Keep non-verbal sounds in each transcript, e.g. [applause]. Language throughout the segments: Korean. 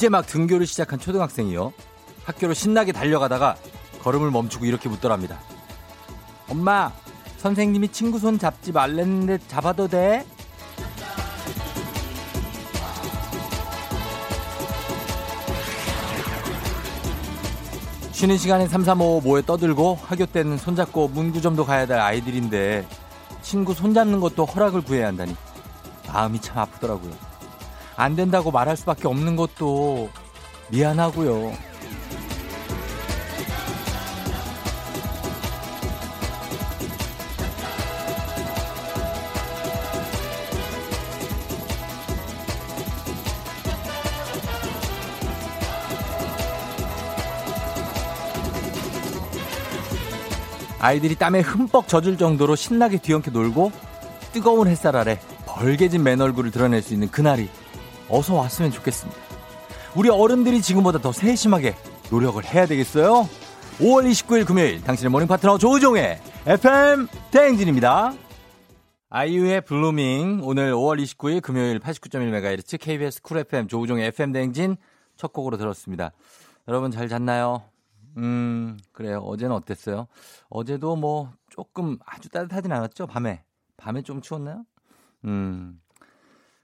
이제 막 등교를 시작한 초등학생이요. 학교로 신나게 달려가다가 걸음을 멈추고 이렇게 묻더랍니다. 엄마, 선생님이 친구 손 잡지 말랬는데 잡아도 돼? 쉬는 시간에 3, 3, 5 모여 떠들고 학교 때는 손잡고 문구점도 가야 될 아이들인데 친구 손잡는 것도 허락을 구해야 한다니 마음이 참 아프더라고요. 안 된다고 말할 수밖에 없는 것도 미안하고요. 아이들이 땀에 흠뻑 젖을 정도로 신나게 뒤엉켜 놀고 뜨거운 햇살 아래 벌개진 맨 얼굴을 드러낼 수 있는 그날이 어서 왔으면 좋겠습니다. 우리 어른들이 지금보다 더 세심하게 노력을 해야 되겠어요? 5월 29일 금요일 당신의 morning 파트너 조우종의 FM 대행진입니다. 아이유의 Blueming 오늘 5월 29일 금요일 89.1MHz KBS 쿨 FM 조우종의 FM 대행진 첫 곡으로 들었습니다. 여러분 잘 잤나요? 음, 그래요. 어제는 어땠어요? 어제도 뭐 조금 아주 따뜻하진 않았죠? 밤에. 밤에 좀 추웠나요? 음.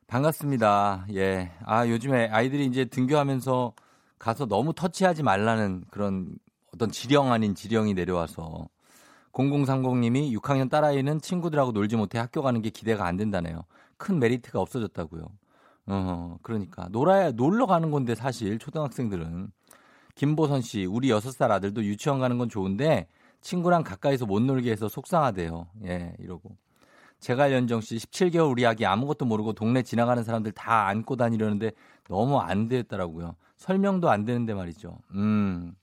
반갑습니다. 예. 아, 요즘에 아이들이 이제 등교하면서 가서 너무 터치하지 말라는 그런 어떤 지령 아닌 지령이 내려와서 0030님이 6학년 딸아이는 친구들하고 놀지 못해 학교 가는 게 기대가 안 된다네요. 큰 메리트가 없어졌다고요. 어, 그러니까 놀아야 놀러 가는 건데 사실 초등학생들은 김보선 씨, 우리 6살 아들도 유치원 가는 건 좋은데 친구랑 가까이서 못 놀게 해서 속상하대요. 예, 이러고. 제갈연정 씨, 17개월 우리 아기 아무것도 모르고 동네 지나가는 사람들 다 안고 다니려는데 너무 안 됐더라고요. 설명도 안 되는데 말이죠. 음.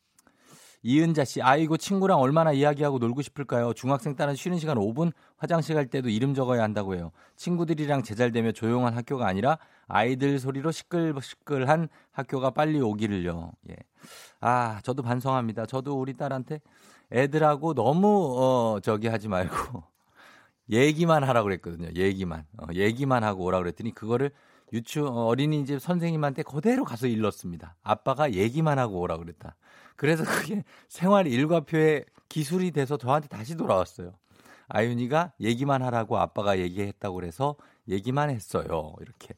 이은자 씨, 아이고 친구랑 얼마나 이야기하고 놀고 싶을까요? 중학생 딸은 쉬는 시간 5분 화장실 갈 때도 이름 적어야 한다고 해요. 친구들이랑 제잘되며 조용한 학교가 아니라 아이들 소리로 시끌시끌한 학교가 빨리 오기를요. 예. 아, 저도 반성합니다. 저도 우리 딸한테 애들하고 너무 어 저기 하지 말고 [laughs] 얘기만 하라고 그랬거든요. 얘기만. 어, 얘기만 하고 오라고 그랬더니 그거를 유치 어린이집 선생님한테 그대로 가서 일렀습니다. 아빠가 얘기만 하고 오라고 그랬다. 그래서 그게 생활 일과표의 기술이 돼서 저한테 다시 돌아왔어요. 아윤이가 얘기만 하라고 아빠가 얘기했다고 그래서 얘기만 했어요. 이렇게.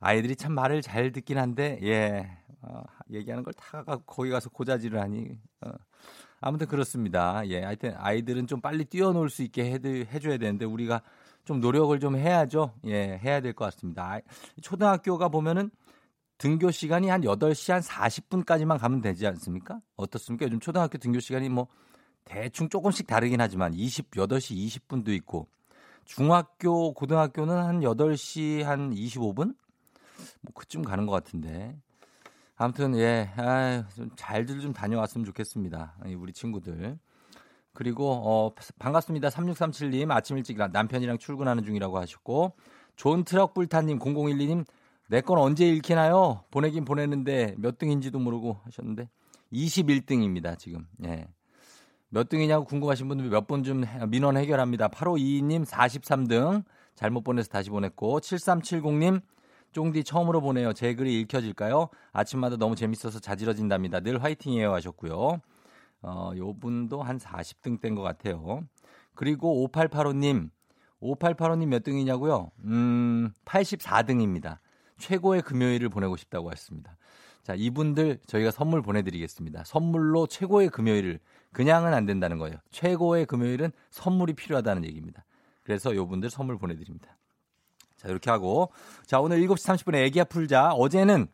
아이들이 참 말을 잘 듣긴 한데, 예, 어, 얘기하는 걸 다 거기 가서 고자질을 하니, 어. 아무튼 그렇습니다. 예, 하여튼 아이들은 좀 빨리 뛰어놀 수 있게 해, 해줘야 되는데 우리가 좀 노력을 좀 해야죠. 예, 해야 될 것 같습니다. 초등학교가 보면은 등교 시간이 한 8시 한 40분까지만 가면 되지 않습니까? 어떻습니까? 요즘 초등학교 등교 시간이 뭐 대충 조금씩 다르긴 하지만 20, 8시 20분도 있고 중학교, 고등학교는 한 8시 한 25분? 뭐 그쯤 가는 것 같은데. 아무튼 예, 아, 좀 잘들 좀 다녀왔으면 좋겠습니다. 우리 친구들. 그리고 어, 반갑습니다. 3637님 아침 일찍 남편이랑 출근하는 중이라고 하셨고 존 트럭 불타님 0012님 내 건 언제 읽히나요? 보내긴 보냈는데 몇 등인지도 모르고 하셨는데 21등입니다 지금. 예. 몇 등이냐고 궁금하신 분들 몇번좀 민원 해결합니다. 8522님 43등 잘못 보내서 다시 보냈고 7370님 쫑디 처음으로 보내요. 제 글이 읽혀질까요? 아침마다 너무 재밌어서 자지러진답니다. 늘 화이팅이에요 하셨고요. 어, 요 분도 한 40등 뗀 것 같아요. 그리고 5885님. 5885님 몇 등이냐고요? 음, 84등입니다. 최고의 금요일을 보내고 싶다고 하셨습니다. 자, 이분들 저희가 선물 보내드리겠습니다. 선물로 최고의 금요일을 그냥은 안 된다는 거예요. 최고의 금요일은 선물이 필요하다는 얘기입니다. 그래서 요분들 선물 보내드립니다. 자, 이렇게 하고. 자, 오늘 7시 30분에 애기야 풀자. 어제는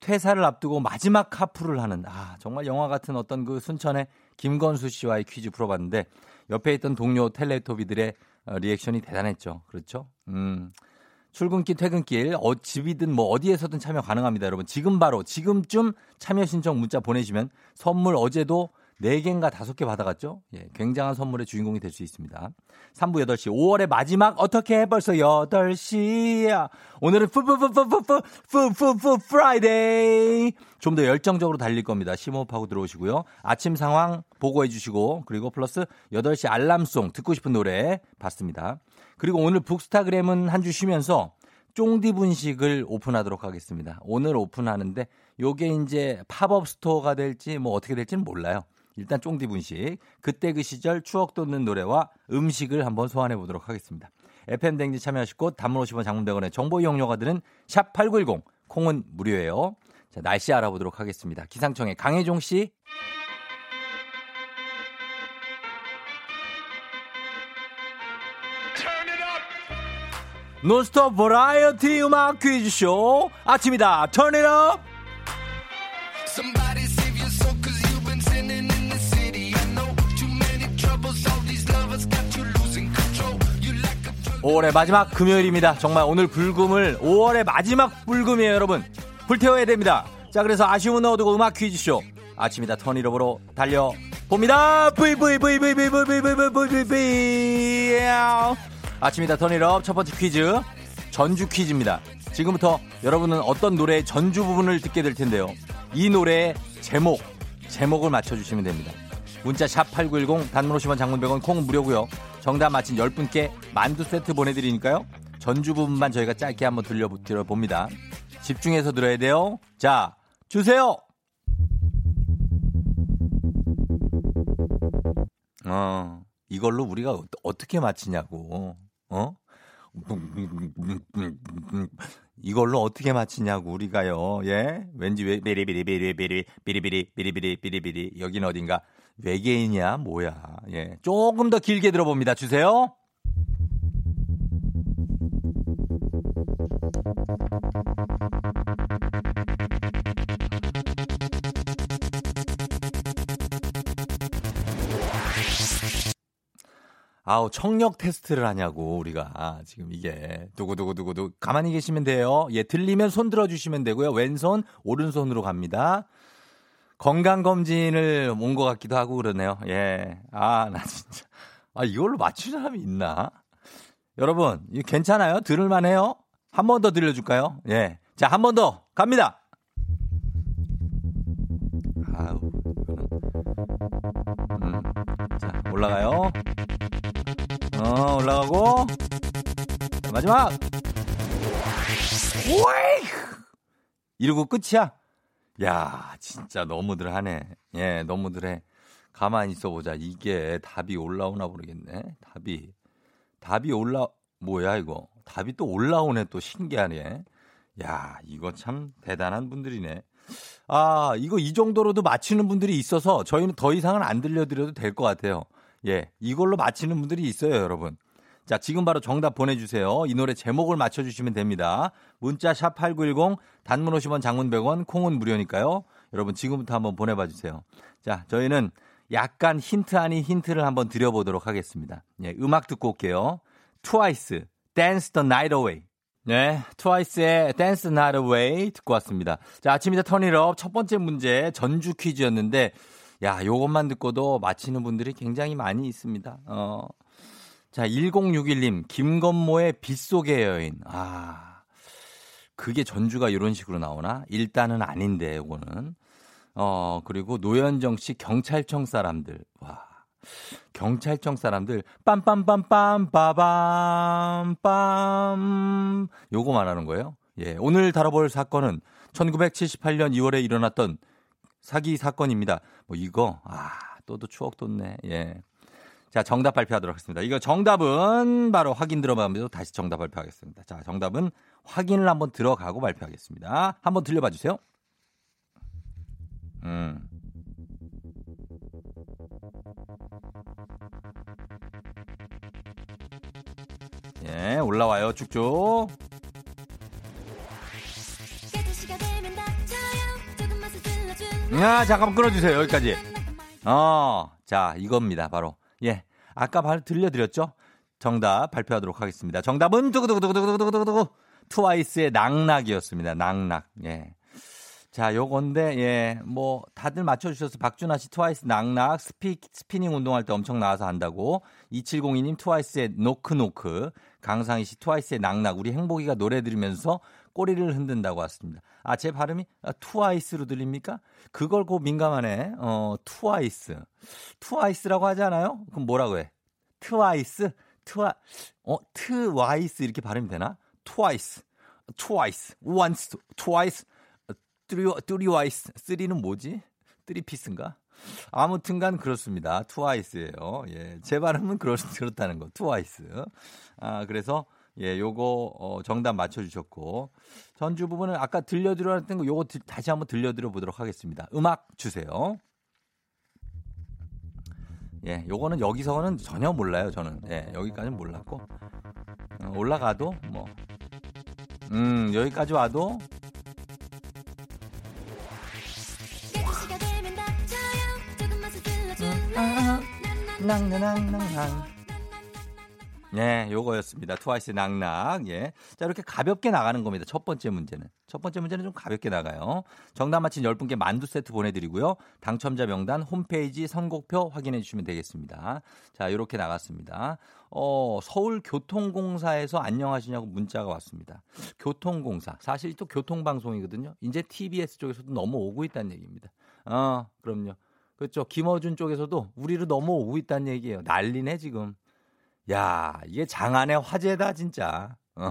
퇴사를 앞두고 마지막 하프를 하는, 아, 정말 영화 같은 어떤 그 순천의 김건수 씨와의 퀴즈 풀어봤는데, 옆에 있던 동료 텔레토비들의 어, 리액션이 대단했죠. 그렇죠? 음. 출근길, 퇴근길, 어, 집이든 뭐 어디에서든 참여 가능합니다, 여러분. 지금 바로 지금쯤 참여 신청 문자 보내시면 선물 어제도 4개인가 5개 받아갔죠? 예, 굉장한 선물의 주인공이 될 수 있습니다. 3부 8시, 5월의 마지막, 어떻게 해? 벌써 8시야. 오늘은 푸푸푸푸푸푸, 푸푸푸 Friday. 좀 더 열정적으로 달릴 겁니다. 심호흡하고 들어오시고요. 아침 상황 보고해 주시고, 그리고 플러스 8시 알람송 듣고 싶은 노래 받습니다. 그리고 오늘 북스타그램은 한 주 쉬면서 쫑디 분식을 오픈하도록 하겠습니다. 오늘 오픈하는데 요게 이제 pop-up store가 될지 뭐 어떻게 될지는 몰라요. 일단 쫑디 분식. 그때 그 시절 추억 돋는 노래와 음식을 한번 소환해 보도록 하겠습니다. FM 대행진 참여하실 곳 단문 50원 장문백원의 정보 이용료가 드는 샵 8910 콩은 무료예요. 자, 날씨 알아보도록 하겠습니다. 기상청의 강혜종 씨. 논스톱 버라이어티 음악 퀴즈쇼 아침이다 turn it up Somebody save your soul cause you've been sinning in the city I know too many troubles all these lovers got you losing control you like a 5월의 마지막 금요일입니다 정말 오늘 불금을 5월의 마지막 불금이에요 여러분 불태워야 됩니다 자 그래서 아쉬움은 넣어두고 음악 퀴즈쇼 아침이다 turn it up으로 달려 봅니다 브이브이브이브이브이브이브이브이브이 아침이다 턴이럽 첫 번째 퀴즈 전주 퀴즈입니다. 지금부터 여러분은 어떤 노래의 전주 부분을 듣게 될 텐데요. 이 노래의 제목, 제목을 맞춰주시면 됩니다. 문자 샵 8910 단문 50원 장문 100원 콩 무료고요. 정답 맞힌 10분께 만두 세트 보내드리니까요. 전주 부분만 저희가 짧게 한번 들려, 들어봅니다. 집중해서 들어야 돼요. 자, 주세요! 어, 이걸로 우리가 어떻게 맞히냐고. 어? 이걸로 어떻게 맞히냐고 우리가요. 예? 왠지 왜 비리비리비리비리 비리비리 비리비리 비리비리 여긴 어딘가 외계인이야 뭐야. 예. 조금 더 길게 들어봅니다. 주세요. 아우 청력 테스트를 하냐고 우리가 아, 지금 이게 두구두구두구두 가만히 계시면 돼요. 예 들리면 손 들어주시면 되고요. 왼손 오른손으로 갑니다. 건강 검진을 온 것 같기도 하고 그러네요. 예. 아 나 진짜 아 이걸로 맞추는 사람이 있나? 여러분 이거 괜찮아요? 들을만해요? 한 번 더 들려줄까요? 예. 자 한 번 더 갑니다. 아우. 음. 자 올라가요. 어, 올라가고. 마지막! 오이! 이러고 끝이야? 야, 진짜 너무들 하네. 예, 너무들 해. 가만히 있어 보자. 이게 답이 올라오나 모르겠네. 답이. 답이 올라, 뭐야, 이거. 답이 또 올라오네. 또 신기하네. 야, 이거 참 대단한 분들이네. 아, 이거 이 정도로도 맞히는 분들이 있어서 저희는 더 이상은 안 들려드려도 될 것 같아요. 예, 이걸로 맞히는 분들이 있어요, 여러분. 자, 지금 바로 정답 보내주세요. 이 노래 제목을 맞춰주시면 됩니다. 문자 샵 8910, 단문 50원, 장문 100원, 콩은 무료니까요. 여러분 지금부터 한번 보내봐 주세요. 자, 저희는 약간 힌트 아닌 힌트를 한번 드려보도록 하겠습니다. 예, 음악 듣고 올게요. 트와이스, Dance the Night Away. 네, 트와이스의 Night Away 듣고 왔습니다. 자, 아침이다 턴이럽 첫 번째 문제 전주 퀴즈였는데 야, 요것만 듣고도 맞히는 분들이 굉장히 많이 있습니다. 어. 자, 1061님, 김건모의 빗속의 여인. 아, 그게 전주가 이런 식으로 나오나? 일단은 아닌데, 요거는. 어, 그리고 노현정 씨 경찰청 사람들. 와. 경찰청 사람들 빰빰빰빰 빠밤 빰 요거 말하는 거예요. 예, 오늘 다뤄볼 사건은 1978년 2월에 일어났던 사기 사건입니다. 뭐 이거 아 또도 추억 돋네. 예. 자 정답 발표하도록 하겠습니다. 이거 정답은 바로 확인 들어가면서 다시 정답 발표하겠습니다. 자 정답은 확인을 한번 들어가고 발표하겠습니다. 한번 들려봐 주세요. 음. 예, 올라와요, 쭉쭉. 야, 잠깐만 끊어주세요. 여기까지. 어, 자, 이겁니다. 바로. 예. 아까 바로 들려드렸죠? 정답 발표하도록 하겠습니다. 정답은 두구두구두구두구두구두구. 트와이스의 Knock Knock이었습니다. Knock Knock. 예. 자, 요건데, 예, 뭐, 다들 맞춰주셔서 박준하 씨 트와이스 Knock Knock, 스피, 스피닝 운동할 때 엄청 나와서 한다고. 2702님 트와이스의 노크노크, 강상희 씨 트와이스의 Knock Knock, 우리 행복이가 노래 들으면서 꼬리를 흔든다고 왔습니다. 아, 제 발음이 아, 트와이스로 들립니까? 그걸 고 민감하네. 어, 트와이스. 트와이스라고 하지 않아요? 그럼 뭐라고 해? 트와이스? 트와, 어, 트와이스 이렇게 발음이 되나? 트와이스. 트와이스. once, twice. three, 쓰리와이스. three는 뭐지? 쓰리피스인가? 아무튼간 그렇습니다. 트와이스예요. 예. 제 발음은 그렇, 그렇다는 거. 트와이스. 아, 그래서 예, 요거 어, 정답 맞춰 주셨고 전주 부분은 아까 들려드렸던 거 요거 다시 한번 들려드려 보도록 하겠습니다. 음악 주세요. 예, 요거는 여기서는 전혀 몰라요, 저는. 예, 여기까지는 몰랐고. 어, 올라가도 뭐 음, 여기까지 와도 낭낭낭낭. 네, 요거였습니다. 트와이스 낙낙. 예. 자, 이렇게 가볍게 나가는 겁니다. 첫 번째 문제는. 첫 번째 문제는 좀 가볍게 나가요. 정답 맞힌 10분께 만두 세트 보내드리고요. 당첨자 명단 홈페이지 선곡표 확인해 주시면 되겠습니다. 자, 이렇게 나갔습니다. 어, 서울교통공사에서 안녕하시냐고 문자가 왔습니다. 교통공사. 사실 또 교통방송이거든요. 이제 TBS 쪽에서도 넘어오고 있다는 얘기입니다. 어, 그럼요. 그렇죠. 김어준 쪽에서도 우리로 넘어오고 있다는 얘기예요. 난리네, 지금. 야, 이게 장안의 화제다, 진짜. 어,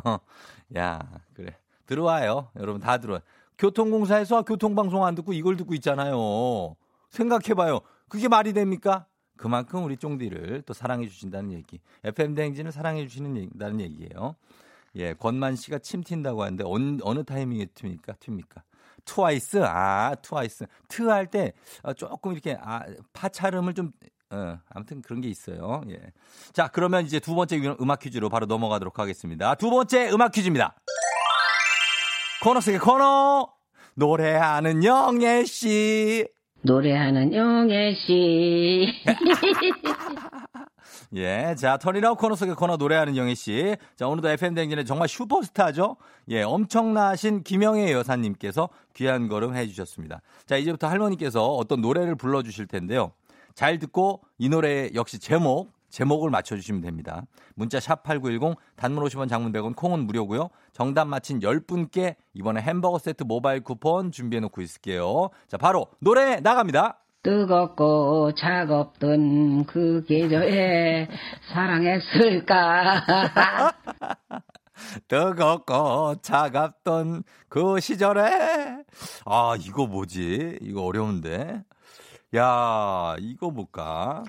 야, 그래. 들어와요. 여러분 다 들어와요. 교통공사에서 교통방송 안 듣고 이걸 듣고 있잖아요. 생각해봐요. 그게 말이 됩니까? 그만큼 우리 쫑디를 또 사랑해 주신다는 얘기. FM대행진을 사랑해 주시는 얘기예요. 예, 권만 씨가 침 튄다고 하는데 어느, 어느 타이밍에 튑니까? 튑니까? 트와이스? 아, 트와이스. 트 할 때 조금 이렇게 아, 파차름을 좀 어, 아무튼 그런 게 있어요. 예. 자, 그러면 이제 두 번째 음악 퀴즈로 바로 넘어가도록 하겠습니다. 두 번째 음악 퀴즈입니다. 코너 속의 코너 노래하는 영애 씨. 노래하는 영애 씨. [laughs] 예, 자, 터니라우 코너 속의 코너 노래하는 영애 씨. 자, 오늘도 FM 대행진의 정말 슈퍼스타죠? 예, 엄청나신 김영애 여사님께서 귀한 걸음 해주셨습니다. 자, 이제부터 할머니께서 어떤 노래를 불러주실 텐데요. 잘 듣고 이 노래 역시 제목 제목을 맞춰주시면 됩니다. 문자 샵 8910 단문 50원 장문 100원 콩은 무료고요. 정답 맞힌 10분께 이번에 햄버거 세트 모바일 쿠폰 준비해 놓고 있을게요. 자 바로 노래 나갑니다. 뜨겁고 차갑던 그 계절에 사랑했을까 [laughs] 뜨겁고 차갑던 그 시절에 아 이거 뭐지 이거 어려운데 야, 이거 볼까?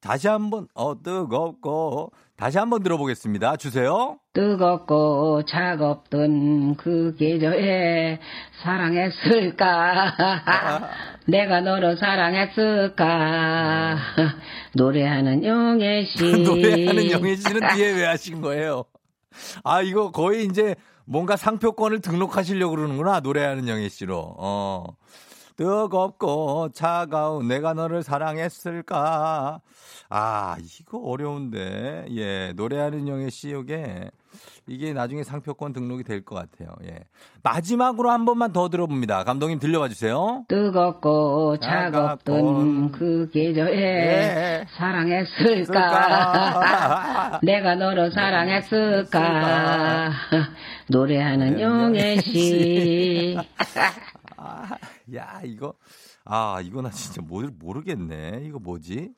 다시 한번 어 뜨겁고 다시 한번 들어보겠습니다. 주세요. 뜨겁고 차갑던 그 계절에 사랑했을까? [laughs] 내가 너를 사랑했을까? 노래하는 영애 씨. [laughs] 노래하는 영애 씨는 뒤에 왜 하신 거예요? [laughs] 아, 이거 거의 이제 뭔가 상표권을 등록하시려고 그러는구나. 노래하는 영애 씨로. 어. 뜨겁고 차가운 내가 너를 사랑했을까. 아, 이거 어려운데. 예, 노래하는 영의 시욕에 이게 나중에 상표권 등록이 될 것 같아요. 예. 마지막으로 한 번만 더 들어봅니다. 감독님 들려봐 주세요. 뜨겁고 차갑던 그 계절에 예. 사랑했을까. [laughs] [laughs] 내가 너를 사랑했을까. [laughs] 노래하는 영의 시. 아, 야, 이거, 아, 이거 나 진짜 뭘 모르겠네. 이거 뭐지?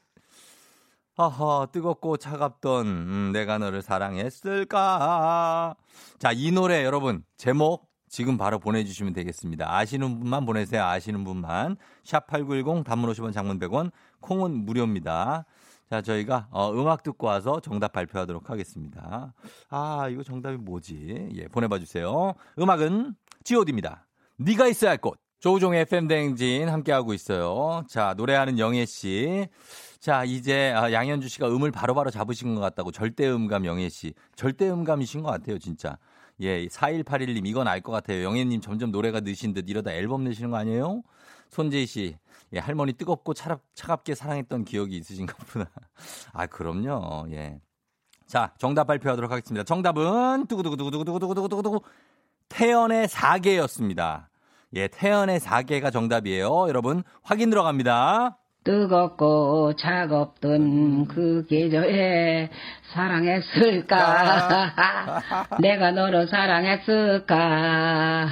하하, 뜨겁고 차갑던, 음, 내가 너를 사랑했을까? 자, 이 노래 여러분, 제목 지금 바로 보내주시면 되겠습니다. 아시는 분만 보내세요. 아시는 분만. 샵8910 단문 50원 장문 100원, 콩은 무료입니다. 자, 저희가 어, 음악 듣고 와서 정답 발표하도록 하겠습니다. 아, 이거 정답이 뭐지? 예, 보내봐 주세요. 음악은 G.O.D입니다. 네가 있어야 할 곳. 조우종의 FM 대행진 함께하고 있어요. 자, 노래하는 영애 씨. 자, 이제 아, 양현주 씨가 음을 바로바로 바로 잡으신 것 같다고 절대음감 영애 씨. 절대음감이신 것 같아요, 진짜. 예, 4181님 이건 알 것 같아요. 영애님 점점 노래가 느신 듯 이러다 앨범 내시는 거 아니에요? 손재희 씨, 예, 할머니 뜨겁고 차갑, 차갑게 사랑했던 기억이 있으신가 보다. [laughs] 아, 그럼요. 예. 자, 정답 발표하도록 하겠습니다. 정답은 두구두구두구두구두구두구두구두구 태연의 4개였습니다. 예, 태연의 4개가 정답이에요. 여러분 확인 들어갑니다. 뜨겁고 차갑던 그 계절에 사랑했을까? [laughs] 내가 너를 사랑했을까?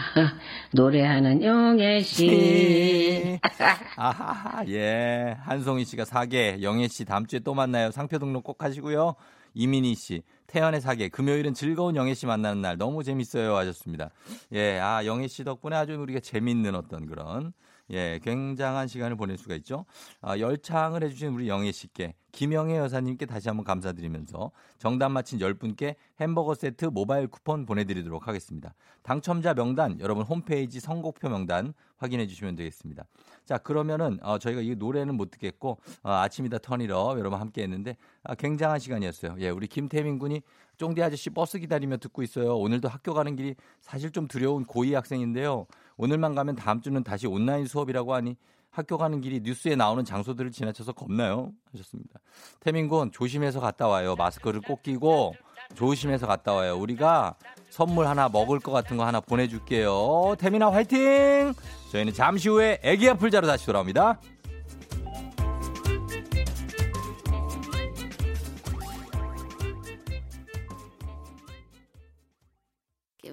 노래하는 영애 씨. [laughs] 아하, 예. 한송이 씨가 4개, 영애 씨 다음 주에 또 만나요. 상표 등록 꼭 하시고요. 이민희 씨, 태연의 사계, 금요일은 즐거운 영애 씨 만나는 날 너무 재밌어요 하셨습니다. 예, 아, 영애 씨 덕분에 아주 우리가 재밌는 어떤 그런 예, 굉장한 시간을 보낼 수가 있죠. 아, 열창을 해주신 우리 영애 씨께 김영애 여사님께 다시 한번 감사드리면서 정답 맞힌 10분께 햄버거 세트 모바일 쿠폰 보내드리도록 하겠습니다. 당첨자 명단 여러분 홈페이지 선곡표 명단 확인해 주시면 되겠습니다. 자 그러면은 어, 저희가 이 노래는 못 듣겠고 어, 아침이다 턴이러 여러분 함께 했는데 아, 굉장한 시간이었어요. 예, 우리 김태민 군이 쫑디 아저씨 버스 기다리며 듣고 있어요. 오늘도 학교 가는 길이 사실 좀 두려운 고2 학생인데요. 오늘만 가면 다음 주는 다시 온라인 수업이라고 하니 학교 가는 길이 뉴스에 나오는 장소들을 지나쳐서 겁나요? 하셨습니다. 태민군 조심해서 갔다 와요. 마스크를 꼭 끼고 조심해서 갔다 와요. 우리가 선물 하나 먹을 것 같은 거 하나 보내줄게요. 태민아 화이팅! 저희는 잠시 후에 애기야 풀자로 다시 돌아옵니다.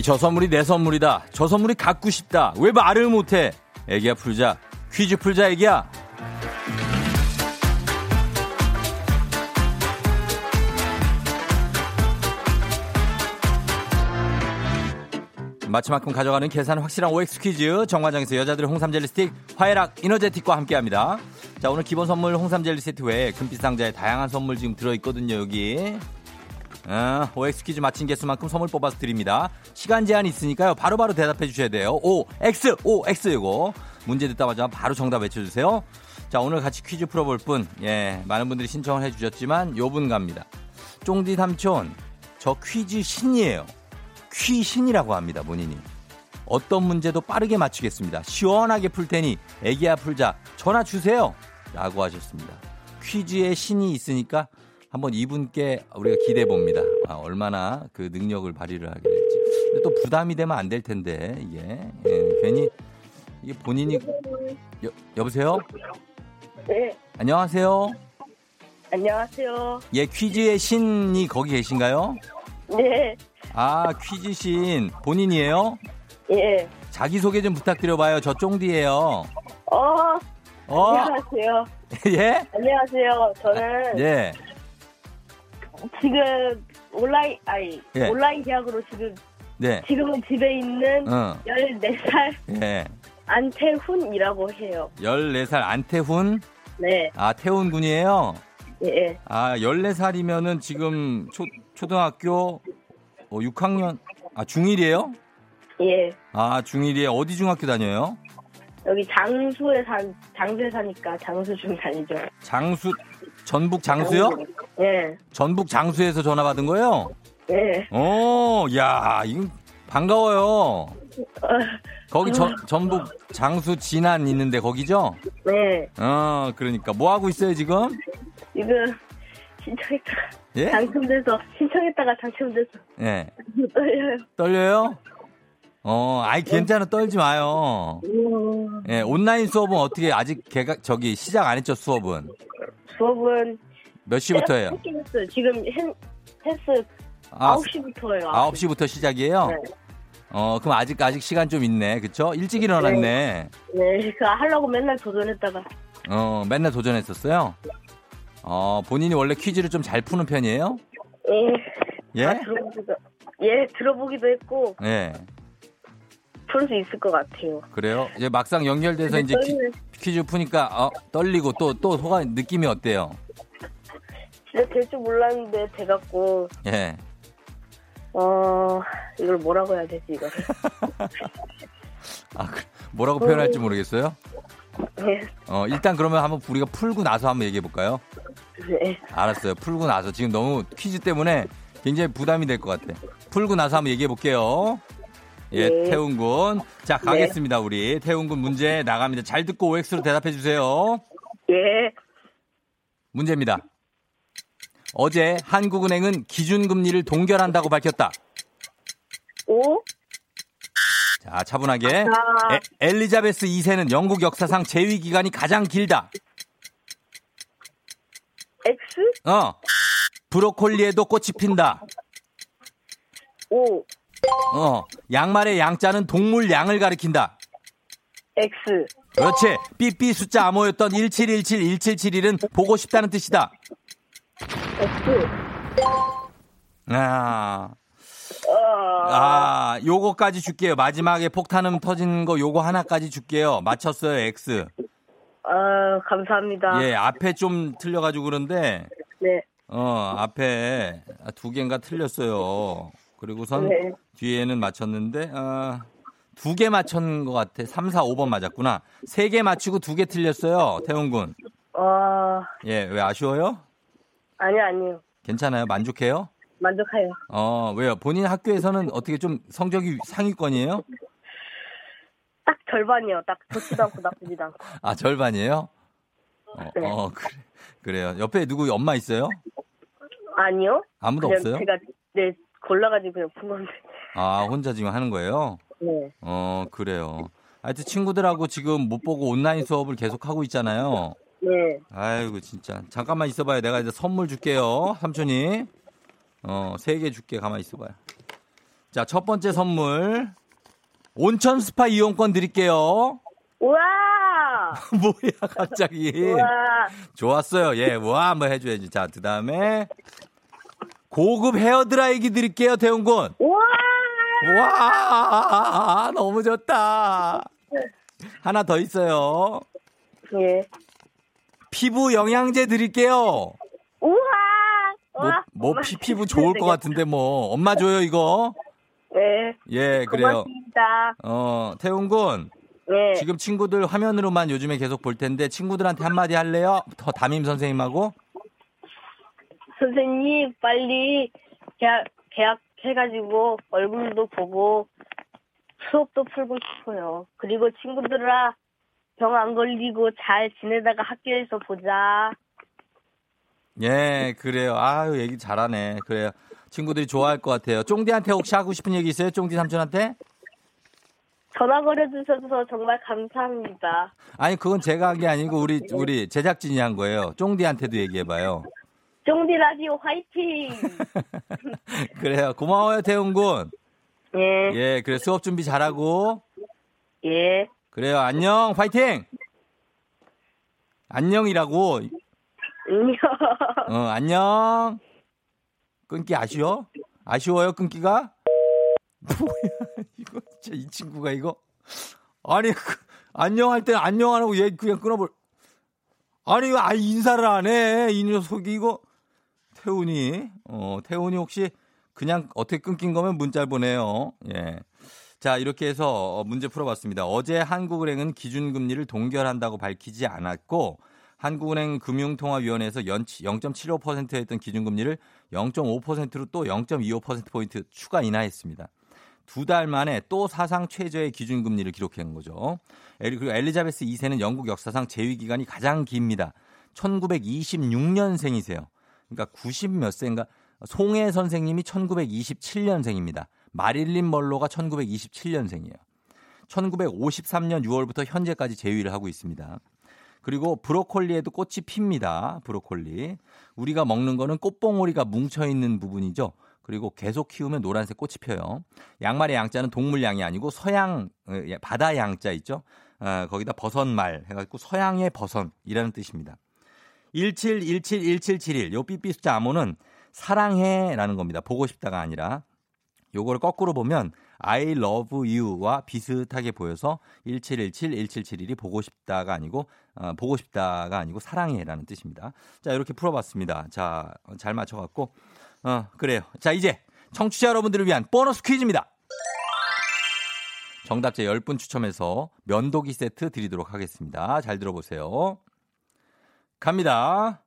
이 저 선물이 내 선물이다. 저 선물이 갖고 싶다. 왜 말을 못해? 애기야 풀자. 퀴즈 풀자 애기야. 마치만큼 가져가는 계산 확실한 OX 퀴즈 정관장에서 여자들의 홍삼 젤리 스틱 화해락 이너제틱과 함께합니다. 자 오늘 기본 선물 홍삼 젤리 세트 외에 금빛 상자에 다양한 선물 지금 들어있거든요 여기. 어, OX 퀴즈 맞힌 개수만큼 선물 뽑아서 드립니다. 시간 제한이 있으니까요. 바로 바로 대답해 주셔야 돼요. O, X, O, X 이거. 문제 듣다마자 바로 정답 외쳐주세요. 자, 오늘 같이 퀴즈 풀어볼 분. 예, 많은 분들이 신청을 해주셨지만 요분 갑니다. 쫑디 삼촌, 저 퀴즈 신이에요. 퀴신이라고 합니다, 본인이. 어떤 문제도 빠르게 맞추겠습니다. 시원하게 풀 테니 애기야 풀자. 전화 주세요. 라고 하셨습니다. 퀴즈에 신이 있으니까 한번 이분께 우리가 기대해 봅니다. 아, 얼마나 그 능력을 발휘를 하게 될지. 근데 또 부담이 되면 안 될 텐데 이게 예, 괜히 이게 본인이 여, 여보세요? 네, 안녕하세요. 안녕하세요. 예, 퀴즈의 신이 거기 계신가요? 네, 아, 퀴즈 신 본인이에요? 예. 자기 소개 좀 부탁드려봐요. 저 쫑디예요. 어, 어? 안녕하세요. [laughs] 예? 안녕하세요. 저는 예. 지금 온라인, 아니, 예. 온라인 계약으로 지금, 네. 지금은 집에 있는 어. 14살 예. 안태훈이라고 해요. 14살 안태훈. 네, 아, 태훈 군이에요. 예. 아, 14살이면은 지금 초, 초등학교 어, 6학년, 아, 중1이에요? 예. 아, 중1이에 어디 중학교 다녀요? 여기 장수에 산, 장수에 사니까 장수 중 다니죠. 장수, 전북 장수요? 예, 전북 장수에서 전화 받은 거예요? 예. 오, 야, 이거 반가워요. 어, 거기 전, 전북 장수 진안 있는데 거기죠? 네. 어, 그러니까 뭐 하고 있어요, 지금? 지금 신청했다가 예? 당첨돼서, 신청했다가 당첨돼서 예. 떨려요. 떨려요? 어, 아이 괜찮아 떨지 마요. 음, 예, 온라인 수업은 어떻게 아직 개가 저기 시작 안 했죠, 수업은? 수업은 몇 시부터예요? 지금 했, 했어요. 아, 9시부터예요. 9시부터 시작이에요? 네. 어, 그럼 아직 아직 시간 좀 있네. 그쵸? 일찍 일어났네. 네, 그 하려고 맨날 도전했다가 어, 맨날 도전했었어요? 어, 본인이 원래 퀴즈를 좀 잘 푸는 편이에요? 예, 예? 다 들어보기도 예 들어보기도 했고 예. 풀 수 있을 것 같아요. 그래요? 이제 막상 연결돼서 이제 퀴, 떨리네. 퀴 즈 푸니까 어, 떨리고 또 또 소감 느낌이 어때요? 진짜 될 줄 몰랐는데 돼갖고 예. 어 이걸 뭐라고 해야 되지 이거를 [laughs] 아, 그- 뭐라고 표현할지 모르겠어요? 네, 어, 일단 그러면 한번 우리가 풀고 나서 한번 얘기해 볼까요? 네. 알았어요. 풀고 나서 지금 너무 퀴즈 때문에 굉장히 부담이 될 것 같아. 풀고 나서 한번 얘기해 볼게요. 예, 네. 태훈 군. 자, 가겠습니다, 우리. 태훈 군 문제 나갑니다. 잘 듣고 OX로 대답해 주세요. 예. 문제입니다. 어제 한국은행은 기준금리를 동결한다고 밝혔다. 오 자, 차분하게. 아. 에- 엘리자베스 2세는 영국 역사상 재위 기간이 가장 길다. X 어. 브로콜리에도 꽃이 핀다. O 어. 양말의 양자는 동물 양을 가리킨다. X 그렇지. 삐삐 숫자 암호였던 1717 1771은 보고 싶다는 뜻이다. X 아. 어 아, 요거까지 줄게요. 마지막에 폭탄음 터진 거 요거 하나까지 줄게요. 맞췄어요, X. 아, 감사합니다. 예, 앞에 좀 틀려가지고 그런데, 네. 어, 앞에 두 개인가 틀렸어요. 그리고선 네. 뒤에는 맞췄는데, 아, 두 개 맞춘 것 같아. 3, 4, 5번 맞았구나. 세 개 맞추고 두 개 틀렸어요, 태훈 군. 어, 예, 왜 아쉬워요? 아니요, 아니요. 괜찮아요? 만족해요? 만족해요. 어, 왜요? 본인 학교에서는 어떻게 좀 성적이 상위권이에요? 딱 절반이요. 딱 좋지도 않고 나쁘지도 않고. [laughs] 아, 절반이에요? 어, 네. 어, 그래. 그래요. 옆에 누구 엄마 있어요? 아니요. 아무도 없어요? 제가, 네, 골라가지고 그냥 푼 건데. 아, 혼자 지금 하는 거예요? 네. 어, 그래요. 하여튼 친구들하고 지금 못 보고 온라인 수업을 계속 하고 있잖아요. 네. 아이고, 진짜. 잠깐만 있어봐요. 내가 이제 선물 줄게요. 삼촌이. 어, 세 개 줄게. 가만히 있어봐요. 자, 첫 번째 선물. 온천 스파 이용권 드릴게요. 우와! [laughs] 뭐야, 갑자기. 우와! 좋았어요. 예, 와, 한번 해줘야지. 자, 그 다음에. 고급 헤어드라이기 드릴게요, 태훈군. 우와! 와, 너무 좋다. 하나 더 있어요. 예. 피부 영양제 드릴게요. 우와! 뭐! 뭐 피, 피부 좋을 것 같은데 뭐. 엄마 줘요, 이거. 네. 예, 그래요. 고맙습니다. 어, 태훈 군. 네. 지금 친구들 화면으로만 요즘에 계속 볼 텐데 친구들한테 한마디 할래요? 더 담임 선생님하고? 선생님, 빨리 계약, 계약 해가지고 얼굴도 보고 수업도 풀고 싶어요. 그리고 친구들아, 병 안 걸리고 잘 지내다가 학교에서 보자. 예, 그래요. 아유, 얘기 잘하네. 그래요. 친구들이 좋아할 것 같아요. 쫑디한테 혹시 하고 싶은 얘기 있어요? 쫑디 삼촌한테? 전화 걸어주셔서 정말 감사합니다. 아니, 그건 제가 한 게 아니고 우리, 우리 제작진이 한 거예요. 쫑디한테도 얘기해봐요. 쫑디 라디오 화이팅! [laughs] 그래요. 고마워요, 태훈군. 예, 예, 그래. 수업 준비 잘하고. 예. 그래요. 안녕. 화이팅! 안녕이라고. 안녕. 어, 안녕. 끊기 아쉬워? 아쉬워요, 끊기가? [laughs] 뭐야, 이거 진짜 이 친구가 이거. 아니, 그, 안녕 할 때 안녕 안 하고 얘 그냥 끊어볼. 아니, 왜 아, 인사를 안 해? 이 녀석이 이거. 태훈이, 어, 태훈이 혹시 그냥 어떻게 끊긴 거면 문자를 보내요. 예. 자, 이렇게 해서 문제 풀어봤습니다. 어제 한국은행은 기준금리를 동결한다고 밝히지 않았고, 한국은행 금융통화위원회에서 연치 0.75%였던 기준금리를 0.5%로 또 0.25%포인트 추가 인하했습니다. 두 달 만에 또 사상 최저의 기준금리를 기록한 거죠. 엘- 그리고 엘리자베스 2세는 영국 역사상 재위기간이 가장 깁니다. 1926년생이세요. 그러니까 90몇 세인가? 송해 선생님이 1927년생입니다. 마릴린 멀로가 1927년생이에요. 1953년 6월부터 현재까지 재위를 하고 있습니다. 그리고 브로콜리에도 꽃이 핍니다. 브로콜리. 우리가 먹는 거는 꽃봉오리가 뭉쳐 있는 부분이죠. 그리고 계속 키우면 노란색 꽃이 펴요. 양말의 양자는 동물 양이 아니고 서양 어, 예, 바다 양자 있죠. 어, 거기다 버선말 해가지고 서양의 버선이라는 뜻입니다. 17171771. 요 삐삐 숫자 암호는 사랑해라는 겁니다. 보고 싶다가 아니라. 요거를 거꾸로 보면 I love you와 비슷하게 보여서 1717, 1771이 보고 싶다가 아니고, 어, 보고 싶다가 아니고 사랑해라는 뜻입니다. 자, 이렇게 풀어 봤습니다. 자, 잘 맞춰 갖고, 어, 그래요. 자, 이제 청취자 여러분들을 위한 보너스 퀴즈입니다. 정답자 10분 추첨해서 면도기 세트 드리도록 하겠습니다. 잘 들어보세요. 갑니다.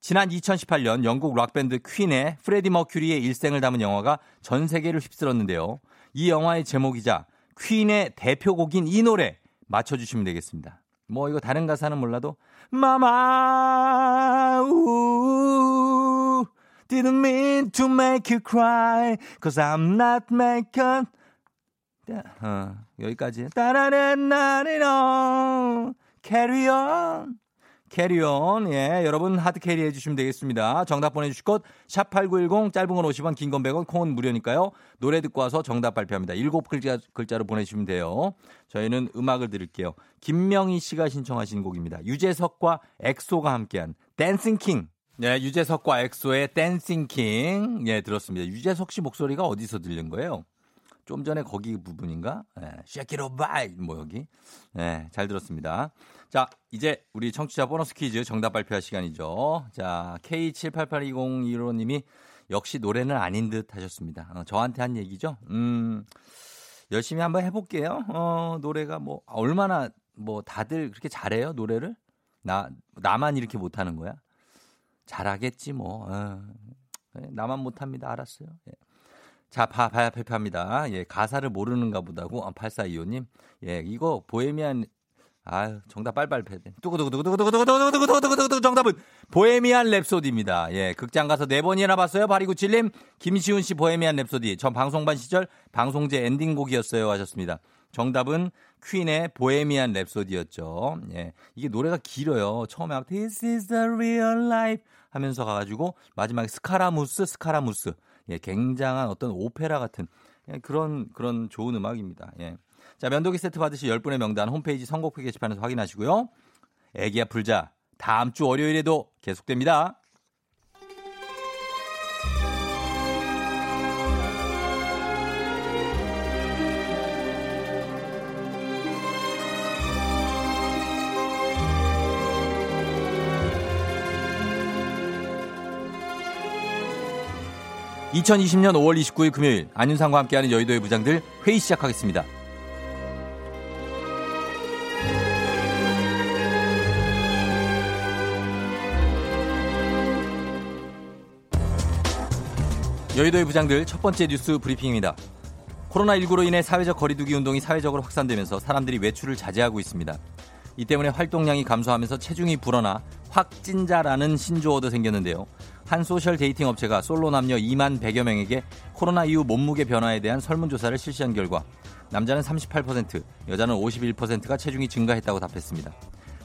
지난 2018년 영국 락밴드 퀸의 프레디 머큐리의 일생을 담은 영화가 전 세계를 휩쓸었는데요. 이 영화의 제목이자 퀸의 대표곡인 이 노래 맞춰주시면 되겠습니다. 뭐 이거 다른 가사는 몰라도 마마 우 didn't mean to make you cry cause I'm not making 어, 여기까지 따라라라리로 carry on carry on. 예, 여러분 hard carry 해주시면 되겠습니다. 정답 보내주실 곳, 샵8910, 짧은 건 50원, 긴 건 100원, 콩은 무료니까요. 노래 듣고 와서 정답 발표합니다. 일곱 글자, 글자로 보내주시면 돼요. 저희는 음악을 들을게요. 김명희 씨가 신청하신 곡입니다. 유재석과 엑소가 함께한 Dancing King. 네, 유재석과 엑소의 Dancing King. 예, 들었습니다. 유재석 씨 목소리가 어디서 들린 거예요? 좀 전에 거기 부분인가? 예, Shake it 뭐 여기. 예, 잘 들었습니다. 자, 이제 우리 청취자 보너스 퀴즈 정답 발표할 시간이죠. 자, K788201호님이 역시 노래는 아닌 듯 하셨습니다. 어, 저한테 한 얘기죠. 음, 열심히 한번 해볼게요. 어, 노래가 뭐, 얼마나 뭐 다들 그렇게 잘해요, 노래를? 나, 나만 이렇게 못하는 거야? 잘하겠지, 뭐. 어, 나만 못합니다. 알았어요. 예. 자, 봐, 봐야 발표합니다. 예, 가사를 모르는가 보다고. 아, 8425님. 예, 이거 보헤미안 아유, 정답 빨빨 패. 두구두구두구두구두구두구두구두구두구두구 정답은 보헤미안 랩소디입니다. 예, 극장 가서 네 번이나 봤어요. 바리구칠님, 김시훈 씨 보헤미안 랩소디. 전 방송반 시절 방송제 엔딩곡이었어요. 하셨습니다. 정답은 퀸의 보헤미안 랩소디였죠. 예, 이게 노래가 길어요. 처음에 This is the real life 하면서 가가지고 마지막에 Scaramouche, Scaramouche. 예, 굉장한 어떤 오페라 같은 예, 그런 그런 좋은 음악입니다. 예. 자, 면도기 세트 받으실 10분의 명단 홈페이지 선곡표 게시판에서 확인하시고요. 애기야 풀자 다음 주 월요일에도 계속됩니다. (2020년 5월 29일) 금요일 안윤상과 함께하는 여의도의 부장들 회의 시작하겠습니다. 여의도의 부장들 첫 번째 뉴스 브리핑입니다. 코로나19로 인해 사회적 거리두기 운동이 사회적으로 확산되면서 사람들이 외출을 자제하고 있습니다. 이 때문에 활동량이 감소하면서 체중이 불어나 확찐자라는 신조어도 생겼는데요. 한 소셜 데이팅 업체가 솔로 남녀 2만 100여 명에게 코로나 이후 몸무게 변화에 대한 설문조사를 실시한 결과 남자는 38%, 여자는 51%가 체중이 증가했다고 답했습니다.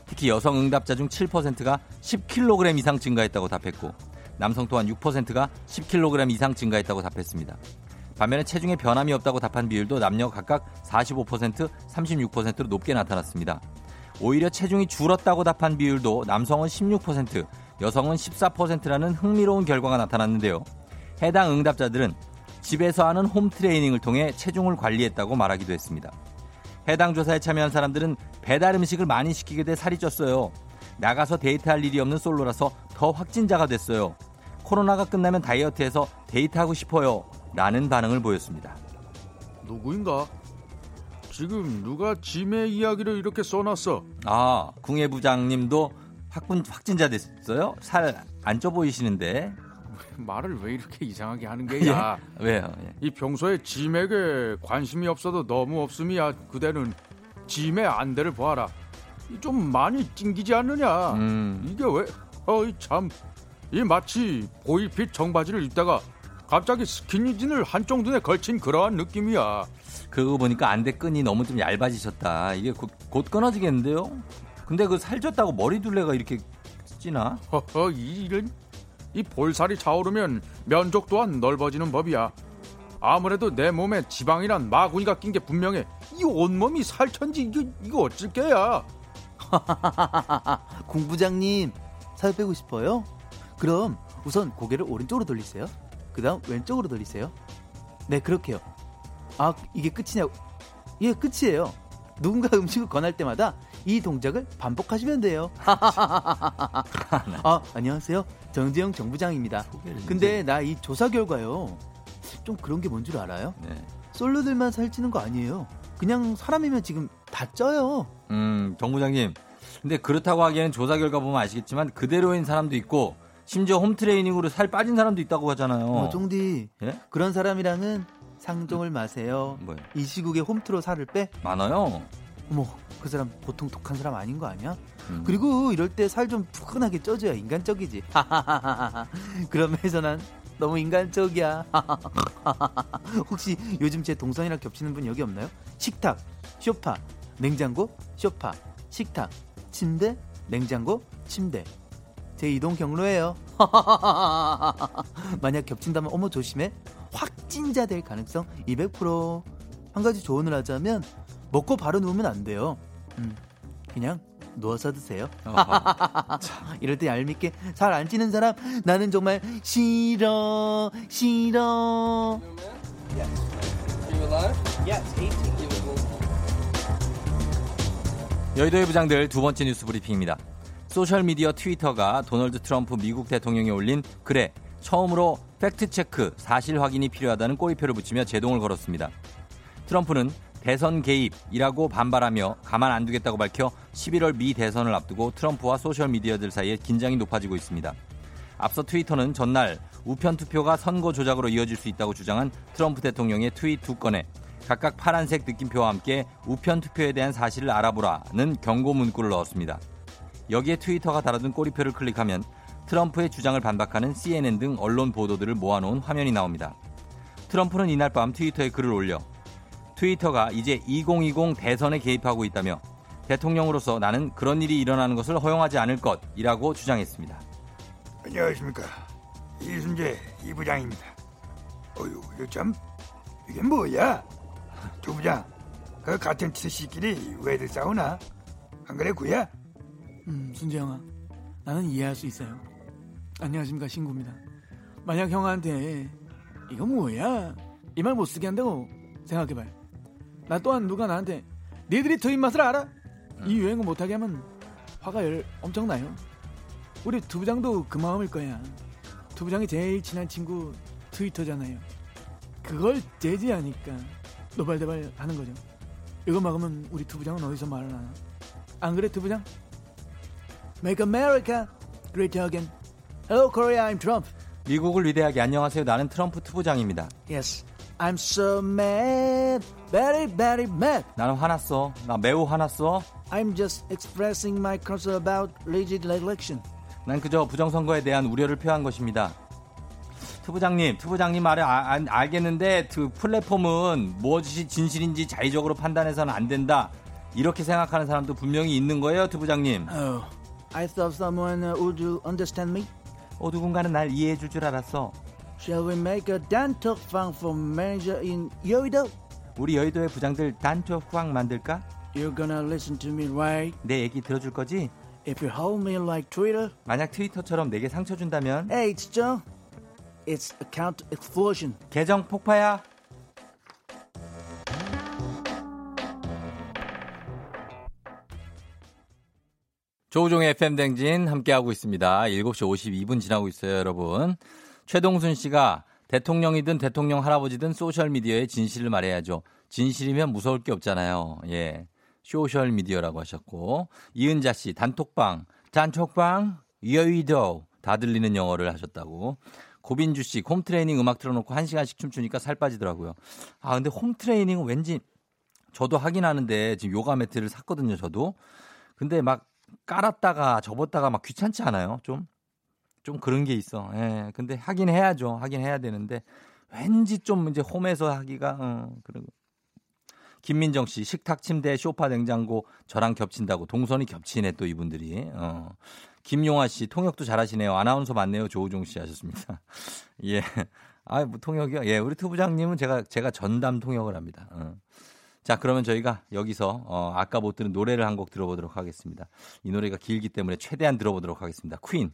특히 여성 응답자 중 7%가 10kg 이상 증가했다고 답했고 남성 또한 6%가 10kg 이상 증가했다고 답했습니다. 반면에 체중에 변함이 없다고 답한 비율도 남녀 각각 45%, 36%로 높게 나타났습니다. 오히려 체중이 줄었다고 답한 비율도 남성은 16%, 여성은 14%라는 흥미로운 결과가 나타났는데요. 해당 응답자들은 집에서 하는 홈 트레이닝을 통해 체중을 관리했다고 말하기도 했습니다. 해당 조사에 참여한 사람들은 배달 음식을 많이 시키게 돼 살이 쪘어요. 나가서 데이트할 일이 없는 솔로라서 더 확진자가 됐어요. 코로나가 끝나면 다이어트해서 데이트하고 싶어요. 라는 반응을 보였습니다. 누구인가? 지금 누가 짐의 이야기를 이렇게 써놨어? 아, 궁예 부장님도 확분, 확진자 됐어요? 살 안 쪄 보이시는데. [laughs] 말을 왜 이렇게 이상하게 하는 [laughs] 게야? 예? 왜요? 예. 이 평소에 짐에게 관심이 없어도 너무 없음이야. 그대는 짐의 안대를 보아라. 좀 많이 찡기지 않느냐? 음. 이게 왜? 어이 참. 이 마치 보일핏 청바지를 입다가 갑자기 스키니진을 한쪽 눈에 걸친 그러한 느낌이야. 그거 보니까 안대 끈이 너무 좀 얇아지셨다. 이게 곧, 곧 끊어지겠는데요? 근데 그 살쪘다고 머리 둘레가 이렇게 찌나? 허허 이 일은 이 볼살이 차오르면 면적 또한 넓어지는 법이야. 아무래도 내 몸에 지방이란 마구니가 낀 게 분명해. 이 온몸이 살천지 이거, 이거 어쩔 게야. [laughs] 공부장님 살 빼고 싶어요? 그럼 우선 고개를 오른쪽으로 돌리세요. 그 다음 왼쪽으로 돌리세요. 네 그렇게요. 아, 이게 끝이냐고. 예, 끝이에요. 누군가 음식을 권할 때마다 이 동작을 반복하시면 돼요. 아, 안녕하세요. 정재영 정부장입니다. 근데 나 이 조사 결과요. 좀 그런 게 뭔 줄 알아요? 네. 솔로들만 살찌는 거 아니에요. 그냥 사람이면 지금 다 쪄요. 음, 정부장님. 근데 그렇다고 하기에는 조사 결과 보면 아시겠지만 그대로인 사람도 있고 심지어 홈트레이닝으로 살 빠진 사람도 있다고 하잖아요. 어, 쫑디. 예? 그런 사람이랑은 상종을 마세요. 뭐요? 이 시국에 홈트로 살을 빼? 많아요. 어머, 그 사람 보통 독한 사람 아닌 거 아니야? 음. 그리고 이럴 때 살 좀 푸근하게 쪄줘야 인간적이지. [laughs] 그런 면에서 난 너무 인간적이야. [laughs] 혹시 요즘 제 동선이랑 겹치는 분 여기 없나요? 식탁, 쇼파, 냉장고, 쇼파, 식탁, 침대, 냉장고, 침대. 제 이동 경로예요. [laughs] 만약 겹친다면 어머 조심해. 확진자 될 가능성 200%. 한 가지 조언을 하자면 먹고 바로 누우면 안 돼요. 음, 그냥 누워서 드세요. [laughs] 어허. 이럴 때 얄밉게 살안 찌는 사람 나는 정말 싫어 싫어. 여의도의 부장들 두 번째 뉴스 브리핑입니다. 소셜미디어 트위터가 도널드 트럼프 미국 대통령이 올린 글에 처음으로 팩트체크 사실 확인이 필요하다는 꼬리표를 붙이며 제동을 걸었습니다. 트럼프는 대선 개입이라고 반발하며 가만 안 두겠다고 밝혀 11월 미 대선을 앞두고 트럼프와 소셜미디어들 사이에 긴장이 높아지고 있습니다. 앞서 트위터는 전날 우편 투표가 선거 조작으로 이어질 수 있다고 주장한 트럼프 대통령의 트윗 두 건에 각각 파란색 느낌표와 함께 우편 투표에 대한 사실을 알아보라는 경고 문구를 넣었습니다. 여기에 트위터가 달아둔 꼬리표를 클릭하면 트럼프의 주장을 반박하는 CNN 등 언론 보도들을 모아놓은 화면이 나옵니다. 트럼프는 이날 밤 트위터에 글을 올려 트위터가 이제 2020 대선에 개입하고 있다며 대통령으로서 나는 그런 일이 일어나는 것을 허용하지 않을 것이라고 주장했습니다. 안녕하십니까 이순재 이 부장입니다. 어유 이거 참 이게 뭐야? 두 부장 그 같은 치씨끼리 왜들 싸우나? 안 그래 구야? 음, 순재영아, 나는 이해할 수 있어요. 안녕하십니까, 신구입니다. 만약 형한테 이거 뭐야? 이 말 못 쓰게 한다고 생각해봐요. 나 또한 누가 나한테 니들이 저 입맛을 알아? 이 유행을 못하게 하면 화가 열 엄청 나요. 우리 두 부장도 그 마음일 거야. 두 부장이 제일 친한 친구 트위터잖아요. 그걸 제지하니까 노발대발 하는 거죠. 이거 막으면 우리 두 부장은 어디서 말을 하나? 안 그래 두 부장? Make America Great Again. Hello Korea, I'm Trump. 미국을 위대하게 안녕하세요. 나는 트럼프 투부장입니다. Yes, I'm so mad, very very mad. 나는 화났어. 나 매우 화났어. I'm just expressing my concern about legit election. 난 그저 부정선거에 대한 우려를 표한 것입니다. 투부장님, 투부장님 말을 아- 안- 알겠는데 그 플랫폼은 무엇이 진실인지 자의적으로 판단해서는 안 된다. 이렇게 생각하는 사람도 분명히 있는 거예요, 투부장님. Oh, I thought someone uh, would understand me. 어, 누군가는 날 이해해 줄 줄 알았어. Shall we make a dantok fund for manager in Yoido? 우리 여의도의 부장들 단톡 후황 만들까? You're gonna listen to me, right? 내 얘기 들어줄 거지? If you hold me like Twitter, 만약 트위터처럼 내게 상처 준다면 hey, it's Joe. It's account explosion. 계정 폭파야. 조우종의 FM 댕진 함께하고 있습니다. 7시 52분 지나고 있어요, 여러분. 최동순 씨가 대통령이든 대통령 할아버지든 소셜미디어에 진실을 말해야죠. 진실이면 무서울 게 없잖아요. 예. 소셜미디어라고 하셨고. 이은자 씨, 단톡방, 단톡방, 여의도. 다 들리는 영어를 하셨다고. 고빈주 씨, 홈트레이닝 음악 틀어놓고 한 시간씩 춤추니까 살 빠지더라고요. 아, 근데 홈트레이닝은 왠지 저도 하긴 하는데 지금 요가 매트를 샀거든요, 저도. 근데 막 깔았다가 접었다가 막 귀찮지 않아요? 좀? 좀 그런 게 있어. 예. 근데 하긴 해야죠. 하긴 해야 되는데 왠지 좀 이제 홈에서 하기가 어, 그러고. 김민정 씨 식탁 침대 쇼파 냉장고 저랑 겹친다고 동선이 겹치네 또 이분들이. 어. 김용아 씨 통역도 잘하시네요. 아나운서 맞네요. 조우종 씨 하셨습니다. [laughs] 예. 아, 뭐 통역이요? 예, 우리 투부장님은 제가 제가 전담 통역을 합니다. 어. 자, 그러면 저희가 여기서 어, 아까 못 들은 노래를 한 곡 들어보도록 하겠습니다. 이 노래가 길기 때문에 최대한 들어보도록 하겠습니다. 퀸,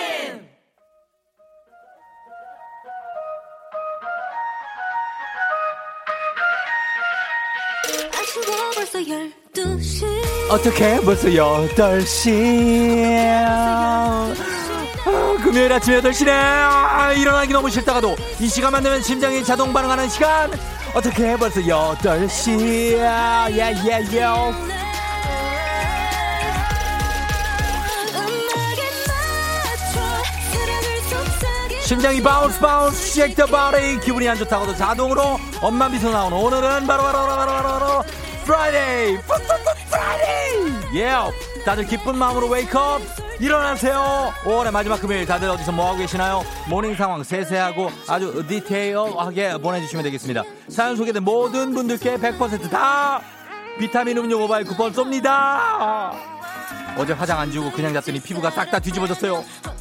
어떻게 벌써 8시. 아, 금요일 아침 8시네. 아, 일어나기 너무 싫다가도 이 시간만 되면 심장이 자동 반응하는 시간. 어떻게 벌써 8시야 예예예. 음악에 맞춰 사랑을 속삭여 심장이 bounce bounce shake the body. 기분이 안 좋다고도 자동으로 엄마 미소 나오는 오늘은 바로 바로 바로 바로, 바로 Friday Friday 예 다들 기쁜 마음으로 wake up 일어나세요 5월의 마지막 금요일 다들 어디서 뭐하고 계시나요 모닝 상황 세세하고 아주 디테일하게 보내주시면 되겠습니다 사연 소개된 모든 분들께 100%다 비타민 음료 모바일 쿠폰 쏩니다 어제 화장 안 지우고 그냥 잤더니 피부가 싹 다 뒤집어졌어요.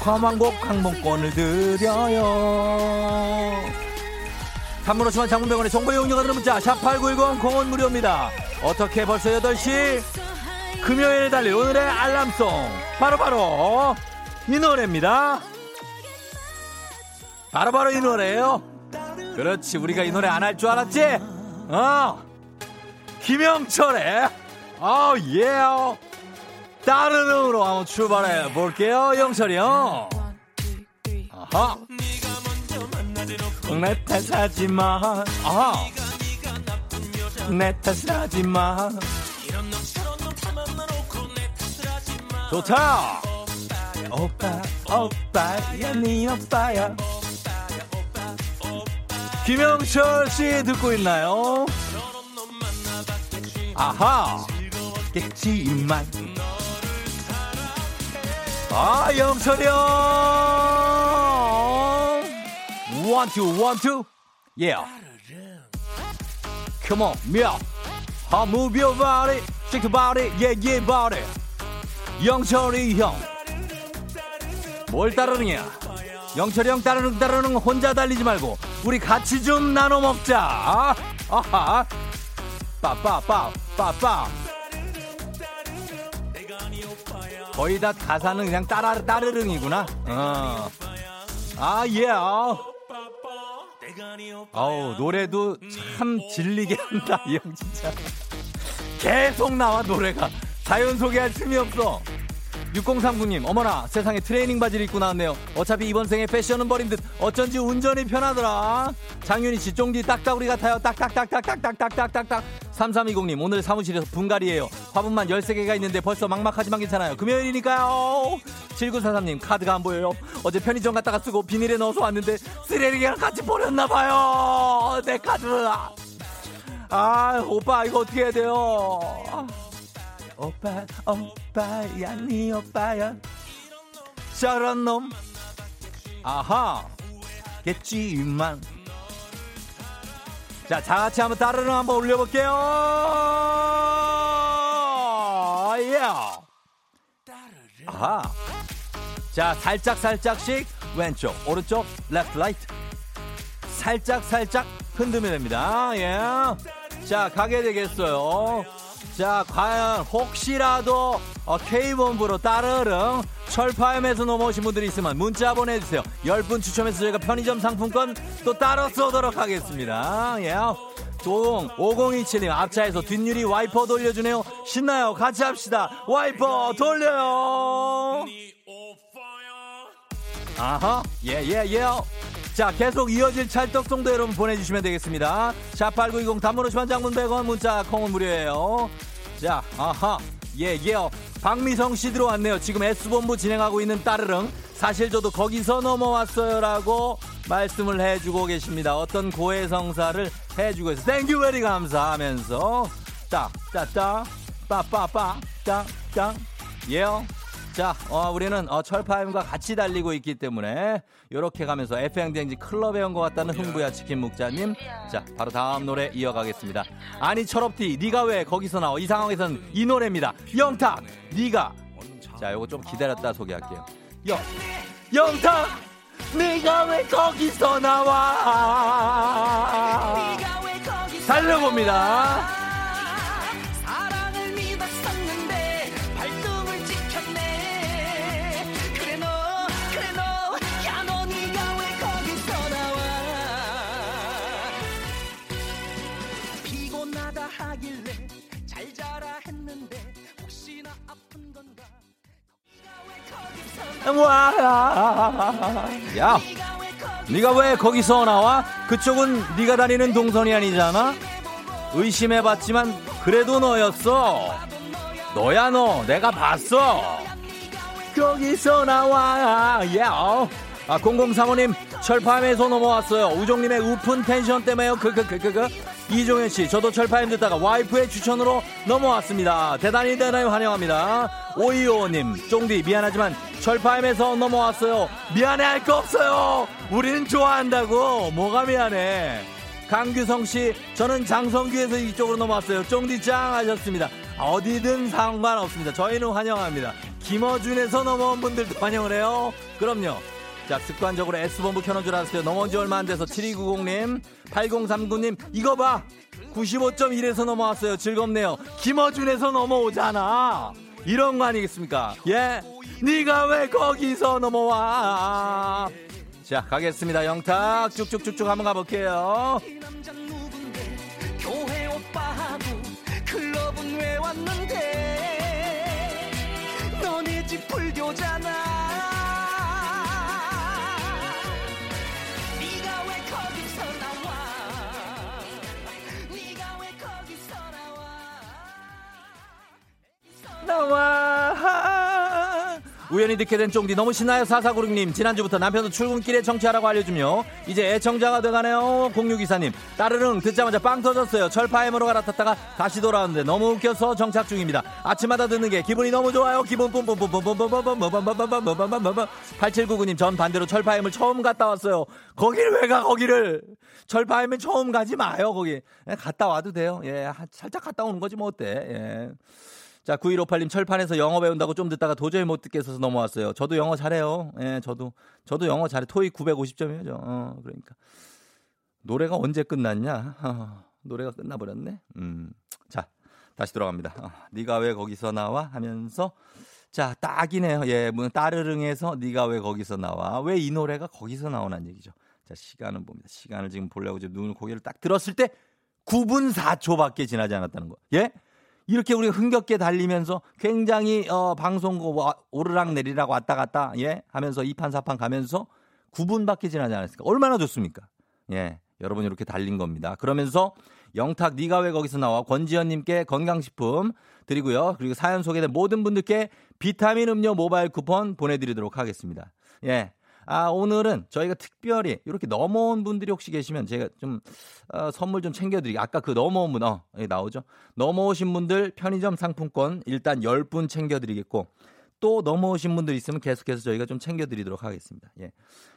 괌왕복 항공권을 드려요. 단문 오시만 장문병원의 정보 이용료가 드는 문자 샵8910 공원 무료입니다. 어떻게 벌써 8시? 금요일에 달릴 오늘의 알람송. 바로바로 이 노래입니다. 바로 바로 이 노래예요. 그렇지 우리가 이 노래 안 할 줄 알았지? 어? 김영철의 어 예. 다른 음으로 한번 출발해 볼게요. 영철이 형 아하. 내 탓하지 마. 아하. 내 탓하지 마. 좋다. 오빠 오빠야 네 오빠야. 김영철 씨 듣고 있나요? 아하. 겠지만 아 영철이 형. 원투 원투 예 Come on 며 아, move your body. 영철이 형 뭘 따르느냐? 영철이 형 따르는 따르는 혼자 달리지 말고 우리 같이 좀 나눠 먹자. 아, 아하. 빠빠빠 빠빠. 거의 다 가사는 그냥 따라 따르릉이구나. 어. 아 예. 아우 노래도 참 질리게 한다 이 형 진짜. 계속 나와 노래가. 자연 소개할 틈이 없어. 6039님, 어머나, 세상에 트레이닝 바지를 입고 나왔네요. 어차피 이번 생에 패션은 버린 듯 어쩐지 운전이 편하더라. 장윤희 씨, 쫑디 딱따구리 같아요. 딱딱딱딱딱딱딱딱딱딱. 3320님, 오늘 사무실에서 분갈이에요. 화분만 13개가 있는데 벌써 막막하지만 괜찮아요. 금요일이니까요. 7943님, 카드가 안 보여요. 어제 편의점 갔다가 쓰고 비닐에 넣어서 왔는데 쓰레기랑 같이 버렸나봐요. 내 카드. 아, 오빠, 이거 어떻게 해야 돼요? 오빠 오빠야 네 오빠야. 저런 놈. 아하. 겠지만. 자 다같이 한번 따르릉 한번 올려볼게요. 예 아하. 자 살짝 살짝씩 왼쪽 오른쪽 left right 살짝 살짝 흔들면 됩니다. 예자 가게 되겠어요 자, 과연 혹시라도 어, K본부로 따르릉 철파엠에서 넘어오신 분들이 있으면 문자 보내주세요. 10분 추첨해서 저희가 편의점 상품권 또 따로 쏘도록 하겠습니다. 예. 동 5027님 앞차에서 뒷유리 와이퍼 돌려주네요. 신나요. 같이 합시다. 와이퍼 돌려요. 아하, 예, 예, 예. 자, 계속 이어질 찰떡송도 여러분 보내주시면 되겠습니다. 자, 8920 단문 오시만 장문 100원 문자 콩은 무료예요. 자, 아하, 예, 예요. 박미성 씨 들어왔네요. 지금 S본부 진행하고 있는 따르릉. 사실 저도 거기서 넘어왔어요라고 말씀을 해주고 계십니다. 어떤 고해성사를 해주고 있어요. thank you very 감사하면서. 짜, 빠빠빠, 짜, 짜. 예요. 자, 어, 우리는 어, 철파엠과 같이 달리고 있기 때문에 이렇게 가면서 FM대행진 클럽에 온 것 같다는 흥부야 치킨 묵자님. 자, 바로 다음 노래 이어가겠습니다. 아니 철업티, 네가 왜 거기서 나와? 이 상황에선 이 노래입니다. 영탁, 네가. 자, 요거 좀 기다렸다 소개할게요. 영, 영탁, 네가 왜 거기서 나와? 달려봅니다. 와, 야, 네가 왜 거기서 나와? 그쪽은 네가 다니는 동선이 아니잖아. 의심해봤지만 그래도 너였어. 너야 너. 내가 봤어. 거기서 나와. 야. 아 0035님 철파임에서 넘어왔어요. 우종님의 우픈 텐션 때문에요. 그그그그 이종현 씨 저도 철파임 듣다가 와이프의 추천으로 넘어왔습니다. 대단히 대단히 환영합니다. 오이오님 쫑디 미안하지만 철파임에서 넘어왔어요. 미안해할 거 없어요. 우리는 좋아한다고. 뭐가 미안해. 강규성 씨, 저는 장성규에서 이쪽으로 넘어왔어요. 쫑디 짱 하셨습니다. 어디든 상관없습니다. 저희는 환영합니다. 김어준에서 넘어온 분들도 환영을 해요. 그럼요. 자, 습관적으로 S본부 켜놓은 줄 알았어요. 넘어온 지 얼마 안 돼서 7290님, 8039님, 이거 봐! 95.1에서 넘어왔어요. 즐겁네요. 김어준에서 넘어오잖아. 이런 거 아니겠습니까? 예? 네가 왜 거기서 넘어와? 자, 가겠습니다. 영탁 쭉쭉쭉쭉 한번 가볼게요. 왜 왔는데 너네 집 불교잖아 나와. 우연히 듣게 된 쫑디 너무 신나요. 사사구육님. 지난주부터 남편도 출근길에 청취하라고 알려주며 이제 애청자가 돼가네요. 0624님. 따르릉 듣자마자 빵 터졌어요. 철파임으로 갈아탔다가 다시 돌아왔는데 너무 웃겨서 정착 중입니다. 아침마다 듣는 게 기분이 너무 좋아요. 기분 뿜뿜뿜뿜뿜뿜뿜뿜뿜뿜뿜뿜뿜뿜뿜 8799님 전 반대로 철파임을 처음 갔다 왔어요. 거길 왜가 거기를. 철파임은 처음 가지 마요 거기. 갔다 와도 돼요. 예 살짝 갔다 오는 거지 뭐 어때. 예 자, 9158님 철판에서 영어 배운다고 좀 듣다가 도저히 못 듣겠어서 넘어왔어요. 저도 영어 잘해요. 예, 저도. 저도 영어 잘해. 토익 950점이죠. 어, 그러니까. 노래가 언제 끝났냐? 어, 노래가 끝나버렸네. 음. 자, 다시 돌아갑니다. 아, 네가 왜 거기서 나와? 하면서 자, 딱이네요. 예, 뭐 따르릉에서 네가 왜 거기서 나와? 왜 이 노래가 거기서 나오는 얘기죠. 자, 시간을 봅니다. 시간을 지금 보려고 지금 눈을 고개를 딱 들었을 때 9분 4초밖에 지나지 않았다는 거. 예? 이렇게 우리가 흥겹게 달리면서 굉장히 어 방송국 뭐 오르락 내리락 왔다 갔다 예? 하면서 이판사판 가면서 9분밖에 지나지 않았을까? 얼마나 좋습니까? 예 여러분 이렇게 달린 겁니다. 그러면서 영탁 네가 왜 거기서 나와? 권지현님께 건강식품 드리고요. 그리고 사연 소개된 모든 분들께 비타민 음료 모바일 쿠폰 보내드리도록 하겠습니다. 예 아, 오늘은 저희가 특별히 이렇게 넘어온 분들이 혹시 계시면 제가 좀 어, 선물 좀 챙겨드리게. 아까 그 넘어온 분, 어, 나오죠? 넘어오신 분들 편의점 상품권 일단 10분 챙겨드리겠고 또 넘어오신 분들 있으면 계속해서 저희가 좀 챙겨드리도록 하겠습니다. 예.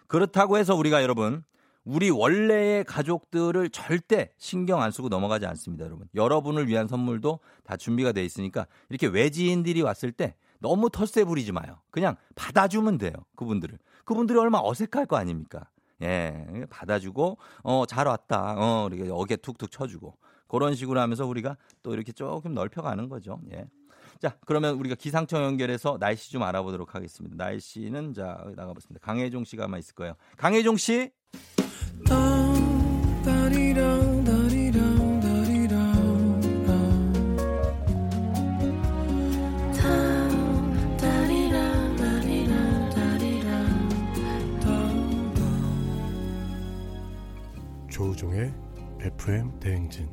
그렇다고 해서 우리가 여러분 우리 원래의 가족들을 절대 신경 안 쓰고 넘어가지 않습니다, 여러분. 여러분을 위한 선물도 다 준비가 돼 있으니까 이렇게 외지인들이 왔을 때 너무 털세 부리지 마요. 그냥 받아주면 돼요, 그분들을. 그분들이 얼마나 어색할 거 아닙니까? 예, 받아주고, 어, 잘 왔다. 어, 이렇게 어깨 툭툭 쳐주고. 그런 식으로 하면서 우리가 또 이렇게 조금 넓혀가는 거죠. 예. 자, 그러면 우리가 기상청 연결해서 날씨 좀 알아보도록 하겠습니다. 날씨는 자, 나가보겠습니다. 강혜종 씨가 아마 있을 거예요. 강혜종 씨? FM 대행진.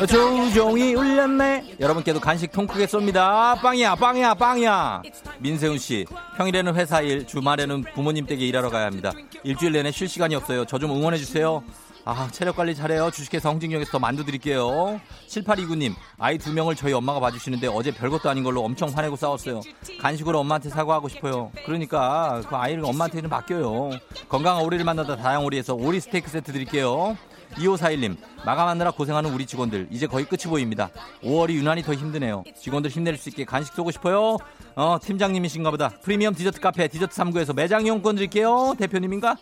어, 조종이 울렸네. 여러분께도 간식 통크게 쏩니다. 빵이야 빵이야 빵이야. 민세훈 씨 평일에는 회사 일 주말에는 부모님 댁에 일하러 가야 합니다. 일주일 내내 쉴 시간이 없어요. 저 좀 응원해 주세요. 아, 체력 관리 잘해요. 주식회사 홍진경에서 더 만두 드릴게요. 7829님, 아이 두 명을 저희 엄마가 봐주시는데 어제 별것도 아닌 걸로 엄청 화내고 싸웠어요. 간식으로 엄마한테 사과하고 싶어요. 그러니까 그 아이를 엄마한테 좀 맡겨요. 건강한 오리를 만나다 다양오리에서 오리 스테이크 세트 드릴게요. 2541님, 마감하느라 고생하는 우리 직원들, 이제 거의 끝이 보입니다. 5월이 유난히 더 힘드네요. 직원들 힘낼 수 있게 간식 쏘고 싶어요. 어, 팀장님이신가 보다. 프리미엄 디저트 카페 디저트 3구에서 매장 이용권 드릴게요. 대표님인가?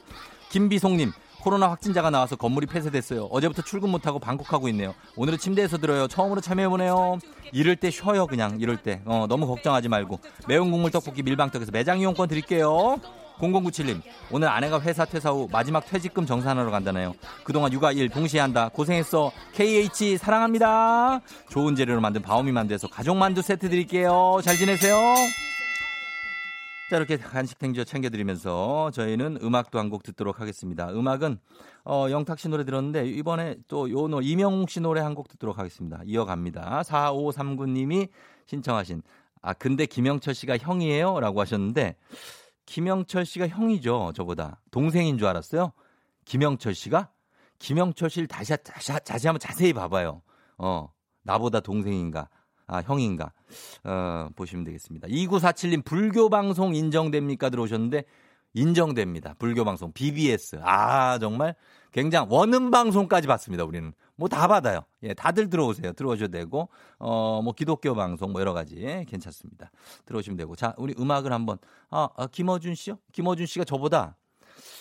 김비송님, 코로나 확진자가 나와서 건물이 폐쇄됐어요. 어제부터 출근 못하고 방콕하고 있네요. 오늘은 침대에서 들어요. 처음으로 참여해보네요. 이럴 때 쉬어요, 그냥. 이럴 때. 어, 너무 걱정하지 말고. 매운 국물 떡볶이 밀방떡에서 매장 이용권 드릴게요. 0097님, 오늘 아내가 회사 퇴사 후 마지막 퇴직금 정산하러 간다네요. 그동안 육아 일 동시에 한다. 고생했어. KH 사랑합니다. 좋은 재료로 만든 바오미 만두에서 가족 만두 세트 드릴게요. 잘 지내세요. 자, 이렇게 간식 탱지어 챙겨드리면서 저희는 음악도 한 곡 듣도록 하겠습니다. 음악은, 어, 영탁 씨 노래 들었는데, 이번에 또 요 노래, 이명웅 씨 노래 한 곡 듣도록 하겠습니다. 이어갑니다. 4539님이 신청하신, 아, 근데 김영철 씨가 형이에요? 라고 하셨는데, 김영철 씨가 형이죠, 저보다. 동생인 줄 알았어요? 김영철 씨가? 김영철 씨를 다시, 다시, 다시 한번 자세히 봐봐요. 어, 나보다 동생인가? 아, 형인가? 어, 보시면 되겠습니다. 2947님, 불교 방송 인정됩니까? 들어오셨는데, 인정됩니다. 불교 방송. BBS. 아, 정말 굉장히 원음 방송까지 받습니다. 우리는. 뭐 다 받아요. 예, 다들 들어오세요. 들어오셔도 되고, 어, 뭐 기독교 방송 뭐 여러 가지 예, 괜찮습니다. 들어오시면 되고. 자, 우리 음악을 한번, 아, 아, 김어준 씨요? 김어준 씨가 저보다,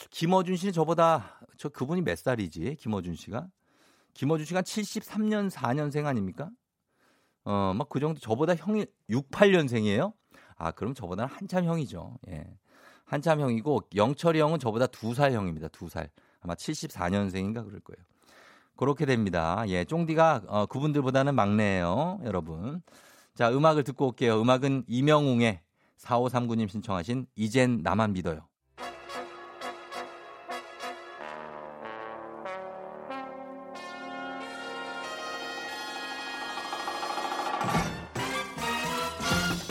김어준 씨는 저보다, 저 그분이 몇 살이지? 김어준 씨가? 김어준 씨가 73년 4년생 아닙니까? 어, 막 그 정도 저보다 형이 68년생이에요? 아, 그럼 저보다는 한참 형이죠. 예. 한참 형이고 영철이 형은 저보다 두 살 형입니다. 두 살. 아마 74년생인가 그럴 거예요. 그렇게 됩니다. 예, 쫑디가 어, 그분들보다는 막내예요, 여러분. 자, 음악을 듣고 올게요. 음악은 이명웅의 4539님 신청하신 이젠 나만 믿어요.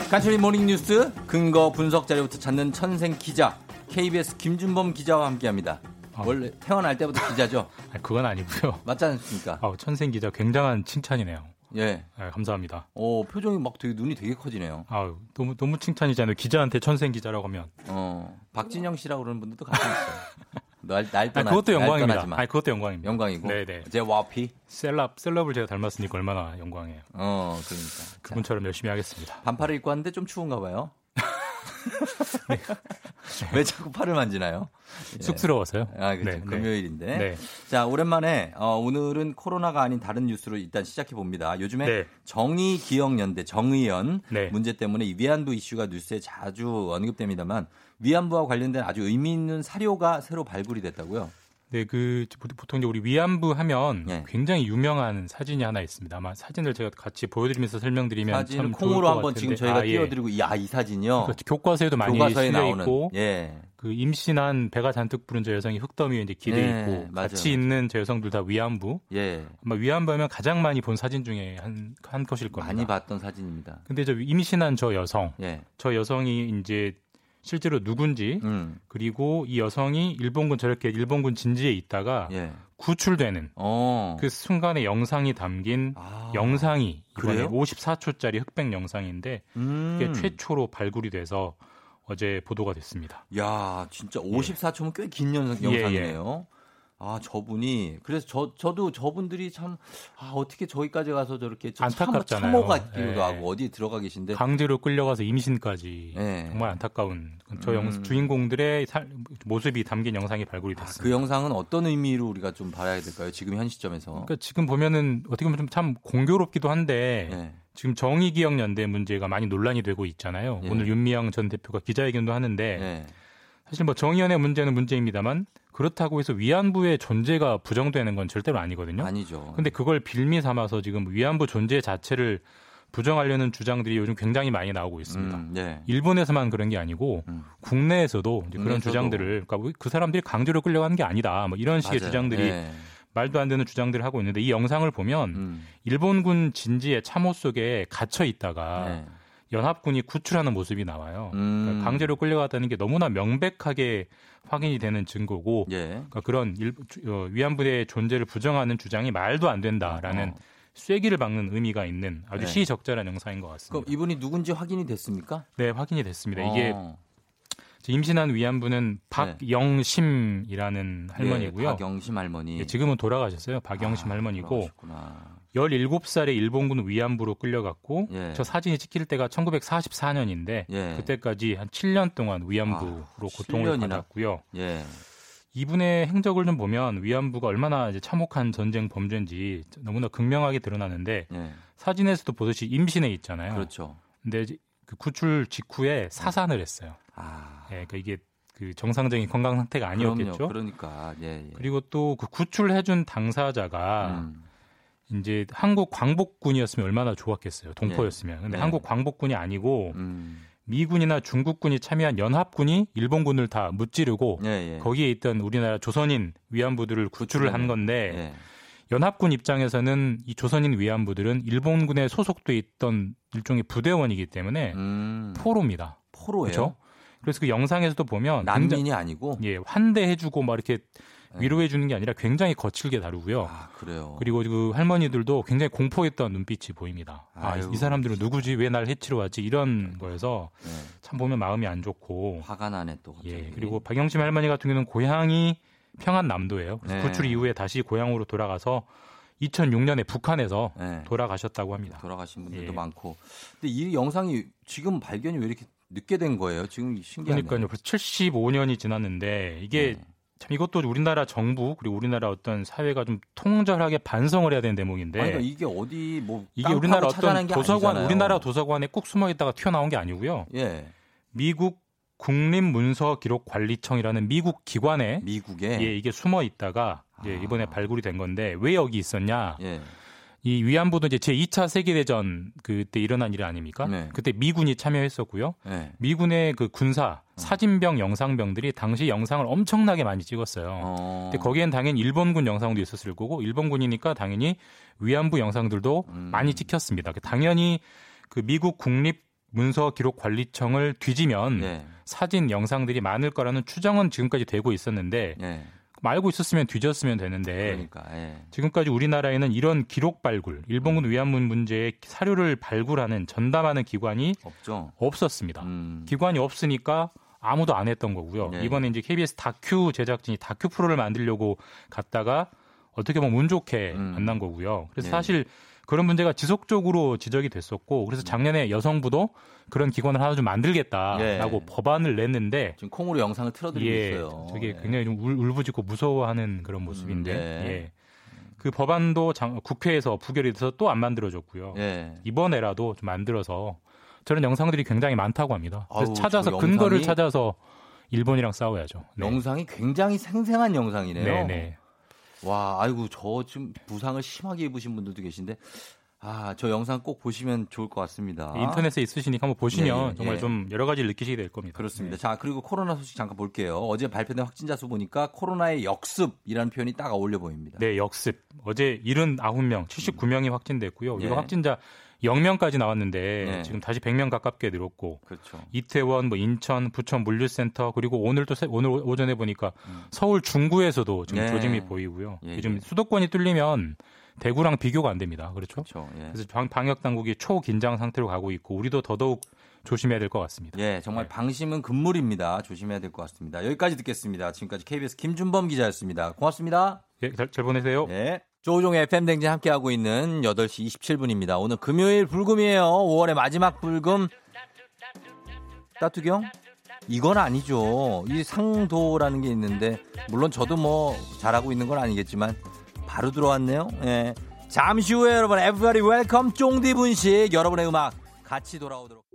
간추린 모닝 뉴스 근거 분석 자료부터 찾는 천생 기자 KBS 김준범 기자와 함께합니다. 원래 태어날 때부터 기자죠? [laughs] 아니, 그건 아니고요. 맞지 않습니까? 아, 천생 기자 굉장한 칭찬이네요. 예. 네, 감사합니다. 오 표정이 막 되게 눈이 되게 커지네요. 아, 너무 너무 칭찬이잖아요. 기자한테 천생 기자라고 하면. 어 박진영 씨라고 그러는 분들도 가끔 있어요. [laughs] 날, 날 떠나, 아니, 그것도 날 영광입니다. 아니, 그것도 영광입니다. 영광이고. 네네. 제 와피. 셀럽 셀럽을 제가 닮았으니까 얼마나 영광이에요. 어 그러니까. 그분처럼 열심히 하겠습니다. 반팔을 입고 왔는데 좀 추운가 봐요. [laughs] [laughs] 왜 자꾸 팔을 만지나요? 예. 쑥스러워서요. 아, 그렇죠. 네, 네. 금요일인데. 네. 자, 오랜만에 어, 오늘은 코로나가 아닌 다른 뉴스로 일단 시작해 봅니다. 요즘에 네. 정의 기억연대 정의연 네. 문제 때문에 이 위안부 이슈가 뉴스에 자주 언급됩니다만 위안부와 관련된 아주 의미 있는 사료가 새로 발굴이 됐다고요. 네, 그 보통 이제 우리 위안부 하면 예. 굉장히 유명한 사진이 하나 있습니다. 아마 사진을 제가 같이 보여드리면서 설명드리면 참 좋을 콩으로 것 한번 지금 같은데. 저희가 아, 예. 띄워드리고 이- 아, 이 사진이요. 그렇죠. 교과서에도 많이 교과서에 실려 나오는. 있고 예. 그 임신한 배가 잔뜩 부른 저 여성이 흙더미 위에 이제 기대 예, 있고 맞아요, 같이 맞아요. 있는 저 여성들 다 위안부. 예. 아마 위안부 하면 가장 많이 본 사진 중에 한, 한 것일 겁니다. 많이 봤던 사진입니다. 근데 저 임신한 저 여성, 예. 저 여성이 이제 실제로 누군지 음. 그리고 이 여성이 일본군 저렇게 일본군 진지에 있다가 예. 구출되는 어. 그 순간의 영상이 담긴 아. 영상이 이번에 그래요? 54초짜리 흑백 영상인데 음. 이게 최초로 발굴이 돼서 어제 보도가 됐습니다. 야, 진짜 54초면 꽤 긴 영상, 예, 영상이네요. 아, 저분이 그래서 저 저도 저분들이 참 아, 어떻게 저기까지 가서 저렇게 참- 안타깝잖아요. 참호 같기도 예. 하고 어디 들어가 계신데 강제로 끌려가서 임신까지 네. 정말 안타까운 저 영, 음. 주인공들의 살- 모습이 담긴 영상이 발굴이 아, 됐습니다. 그 영상은 어떤 의미로 우리가 좀 봐야 될까요? 지금 현 시점에서. 그러니까 지금 보면은 어떻게 보면 좀 참 공교롭기도 한데 예. 지금 정의기억연대 문제가 많이 논란이 되고 있잖아요. 예. 오늘 윤미향 전 대표가 기자회견도 하는데 예. 사실 뭐 정의연의 문제는 문제입니다만 그렇다고 해서 위안부의 존재가 부정되는 건 절대로 아니거든요. 아니죠. 근데 그걸 빌미 삼아서 지금 위안부 존재 자체를 부정하려는 주장들이 요즘 굉장히 많이 나오고 있습니다. 음, 네. 일본에서만 그런 게 아니고 음. 국내에서도 이제 그런 국내에서도. 주장들을 그러니까 그 사람들이 강제로 끌려가는 게 아니다. 뭐 이런 식의 맞아요. 주장들이 예. 말도 안 되는 주장들을 하고 있는데 이 영상을 보면 음. 일본군 진지의 참호 속에 갇혀 있다가 네. 연합군이 구출하는 모습이 나와요. 음. 그러니까 강제로 끌려갔다는 게 너무나 명백하게 확인이 되는 증거고 예. 그러니까 그런 일, 주- 어, 위안부의 존재를 부정하는 주장이 말도 안 된다라는 어. 쐐기를 박는 의미가 있는 아주 네. 시적절한 영상인 것 그럼 같습니다. 이분이 누군지 확인이 됐습니까? 네, 확인이 됐습니다. 이게 어. 임신한 위안부는 박영심이라는 할머니고요. 예, 박영심 할머니. 예, 지금은 돌아가셨어요. 박영심 아, 할머니고 그러시구나. 17살에 일본군 위안부로 끌려갔고 예. 저 사진이 찍힐 때가 1944년인데 예. 그때까지 한 7년 동안 위안부로 아, 고통을 7년이나? 받았고요. 예. 이분의 행적을 좀 보면 위안부가 얼마나 이제 참혹한 전쟁 범죄인지 너무나 극명하게 드러나는데 예. 사진에서도 보듯이 임신해 있잖아요. 그렇죠. 근데 그 구출 직후에 사산을 했어요. 아. 예, 그러니까 이게 그 정상적인 건강 상태가 아니었겠죠. 그럼요. 그러니까 예, 예. 그리고 또 그 구출해준 당사자가 음. 이제 한국 광복군이었으면 얼마나 좋았겠어요. 동포였으면. 근데 네. 한국 광복군이 아니고 음. 미군이나 중국군이 참여한 연합군이 일본군을 다 무찌르고 예, 예. 거기에 있던 우리나라 조선인 위안부들을 구출을 한 건데 예. 연합군 입장에서는 이 조선인 위안부들은 일본군에 소속돼 있던 일종의 부대원이기 때문에 음. 포로입니다. 포로예요. 그렇죠? 그래서 그 영상에서도 보면 난민이 굉장히- 아니고 예, 환대해주고 막 이렇게 네. 위로해 주는 게 아니라 굉장히 거칠게 다루고요. 아, 그래요. 그리고 그 할머니들도 굉장히 공포했던 눈빛이 보입니다. 아. 이 사람들은 누구지? 왜 날 해치러 왔지? 이런 거에서 예. 참 보면 마음이 안 좋고. 화가 나네 또 갑자기. 예, 그리고 박영심 할머니 같은 경우는 고향이 평안남도예요. 그래서 네. 구출 이후에 다시 고향으로 돌아가서 2006년에 북한에서 예. 돌아가셨다고 합니다. 돌아가신 분들도 예. 많고. 근데 이 영상이 지금 발견이 왜 이렇게 늦게 된 거예요? 지금 신기하네요. 그러니까요. 벌써 75년이 지났는데 이게 네. 참 이것도 우리나라 정부 그리고 우리나라 어떤 사회가 좀 통절하게 반성을 해야 되는 대목인데 아니, 그러니까 이게 어디 뭐 네. 이게 깡 우리나라 어떤 도서관 아니잖아요. 우리나라 도서관에 꾹 숨어 있다가 튀어나온 게 아니고요. 예. 미국 국립문서기록관리청이라는 미국 기관에 미국에 예, 이게 숨어 있다가 아. 이번에 발굴이 된 건데 왜 여기 있었냐? 예. 이 위안부도 이제 제 2차 세계대전 그때 일어난 일 아닙니까? 네. 그때 미군이 참여했었고요. 예. 미군의 그 군사 사진병 영상병들이 당시 영상을 엄청나게 많이 찍었어요. 어. 근데 거기엔 당연히 일본군 영상도 있었을 거고 일본군이니까 당연히 위안부 영상들도 음. 많이 찍혔습니다. 당연히 그 미국 국립 문서 기록 관리청을 뒤지면 예. 사진 영상들이 많을 거라는 추정은 지금까지 되고 있었는데 예. 알고 있었으면 뒤졌으면 되는데 그러니까 예. 지금까지 우리나라에는 이런 기록 발굴, 일본군 위안부 문제의 사료를 발굴하는 전담하는 기관이 없죠. 없었습니다. 음. 기관이 없으니까 아무도 안 했던 거고요. 네. 이번에 이제 KBS 다큐 제작진이 다큐 프로를 만들려고 갔다가 어떻게 보면 운 좋게 음. 만난 거고요. 그래서 네. 사실 그런 문제가 지속적으로 지적이 됐었고 그래서 작년에 여성부도 그런 기관을 하나 좀 만들겠다라고 네. 법안을 냈는데 지금 콩으로 영상을 틀어드리고 예, 있어요. 저게 예. 굉장히 좀 울, 울부짖고 무서워하는 그런 모습인데 네. 예. 그 법안도 장- 국회에서 부결이 돼서 또 안 만들어졌고요. 예. 이번에라도 좀 만들어서 저런 영상들이 굉장히 많다고 합니다. 그래서 아우, 찾아서 저 근거를 찾아서 일본이랑 싸워야죠. 네. 영상이 굉장히 생생한 영상이네요. 네, 네. 와, 아이고 저 지금 부상을 심하게 입으신 분들도 계신데 아, 저 영상 꼭 보시면 좋을 것 같습니다. 인터넷에 있으시니까 한번 보시면 네, 예. 정말 좀 여러 가지를 느끼시게 될 겁니다. 그렇습니다. 자, 그리고 코로나 소식 잠깐 볼게요. 어제 발표된 확진자 수 보니까 코로나의 역습이라는 표현이 딱 어울려 보입니다. 네, 역습. 어제 79명, 79명이 확진됐고요. 네. 이거 확진자 0명까지 나왔는데 네. 지금 다시 100명 가깝게 늘었고 그렇죠. 이태원, 뭐 인천, 부천 물류센터 그리고 오늘 또 세- 오늘 오전에 보니까 음. 서울 중구에서도 지금 네. 조짐이 보이고요. 예, 요즘 예. 수도권이 뚫리면 대구랑 비교가 안 됩니다. 그렇죠? 그렇죠. 예. 그래서 방- 방역 당국이 초긴장 상태로 가고 있고 우리도 더더욱 조심해야 될 것 같습니다. 예, 정말 네. 방심은 금물입니다. 조심해야 될 것 같습니다. 여기까지 듣겠습니다. 지금까지 KBS 김준범 기자였습니다. 고맙습니다. 예, 잘, 잘 보내세요. 네. 조우종의 FM 댕진 함께하고 있는 8시 27분입니다. 오늘 금요일 불금이에요. 5월의 마지막 불금. 따뚜경? 이건 아니죠. 이 상도라는 게 있는데, 물론 저도 뭐 잘하고 있는 건 아니겠지만, 바로 들어왔네요. 예. 잠시 후에 여러분, everybody welcome 쫑디 분식. 여러분의 음악 같이 돌아오도록.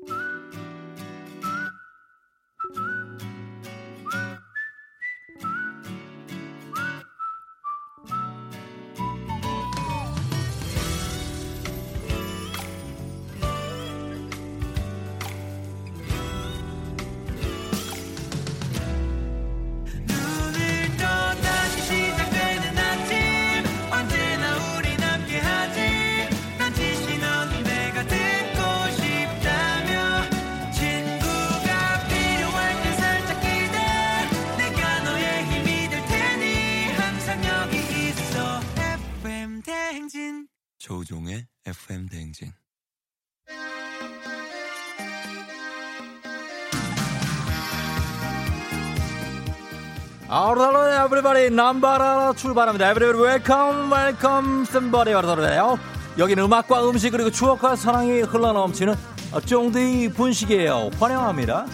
조우종의 FM 대행진. Alright, everybody, 남바라 출발합니다. Everybody, welcome, welcome, somebody. 바로요. 여기는 음악과 음식 그리고 추억과 사랑이 흘러넘치는 쫑디 분식이에요. 환영합니다.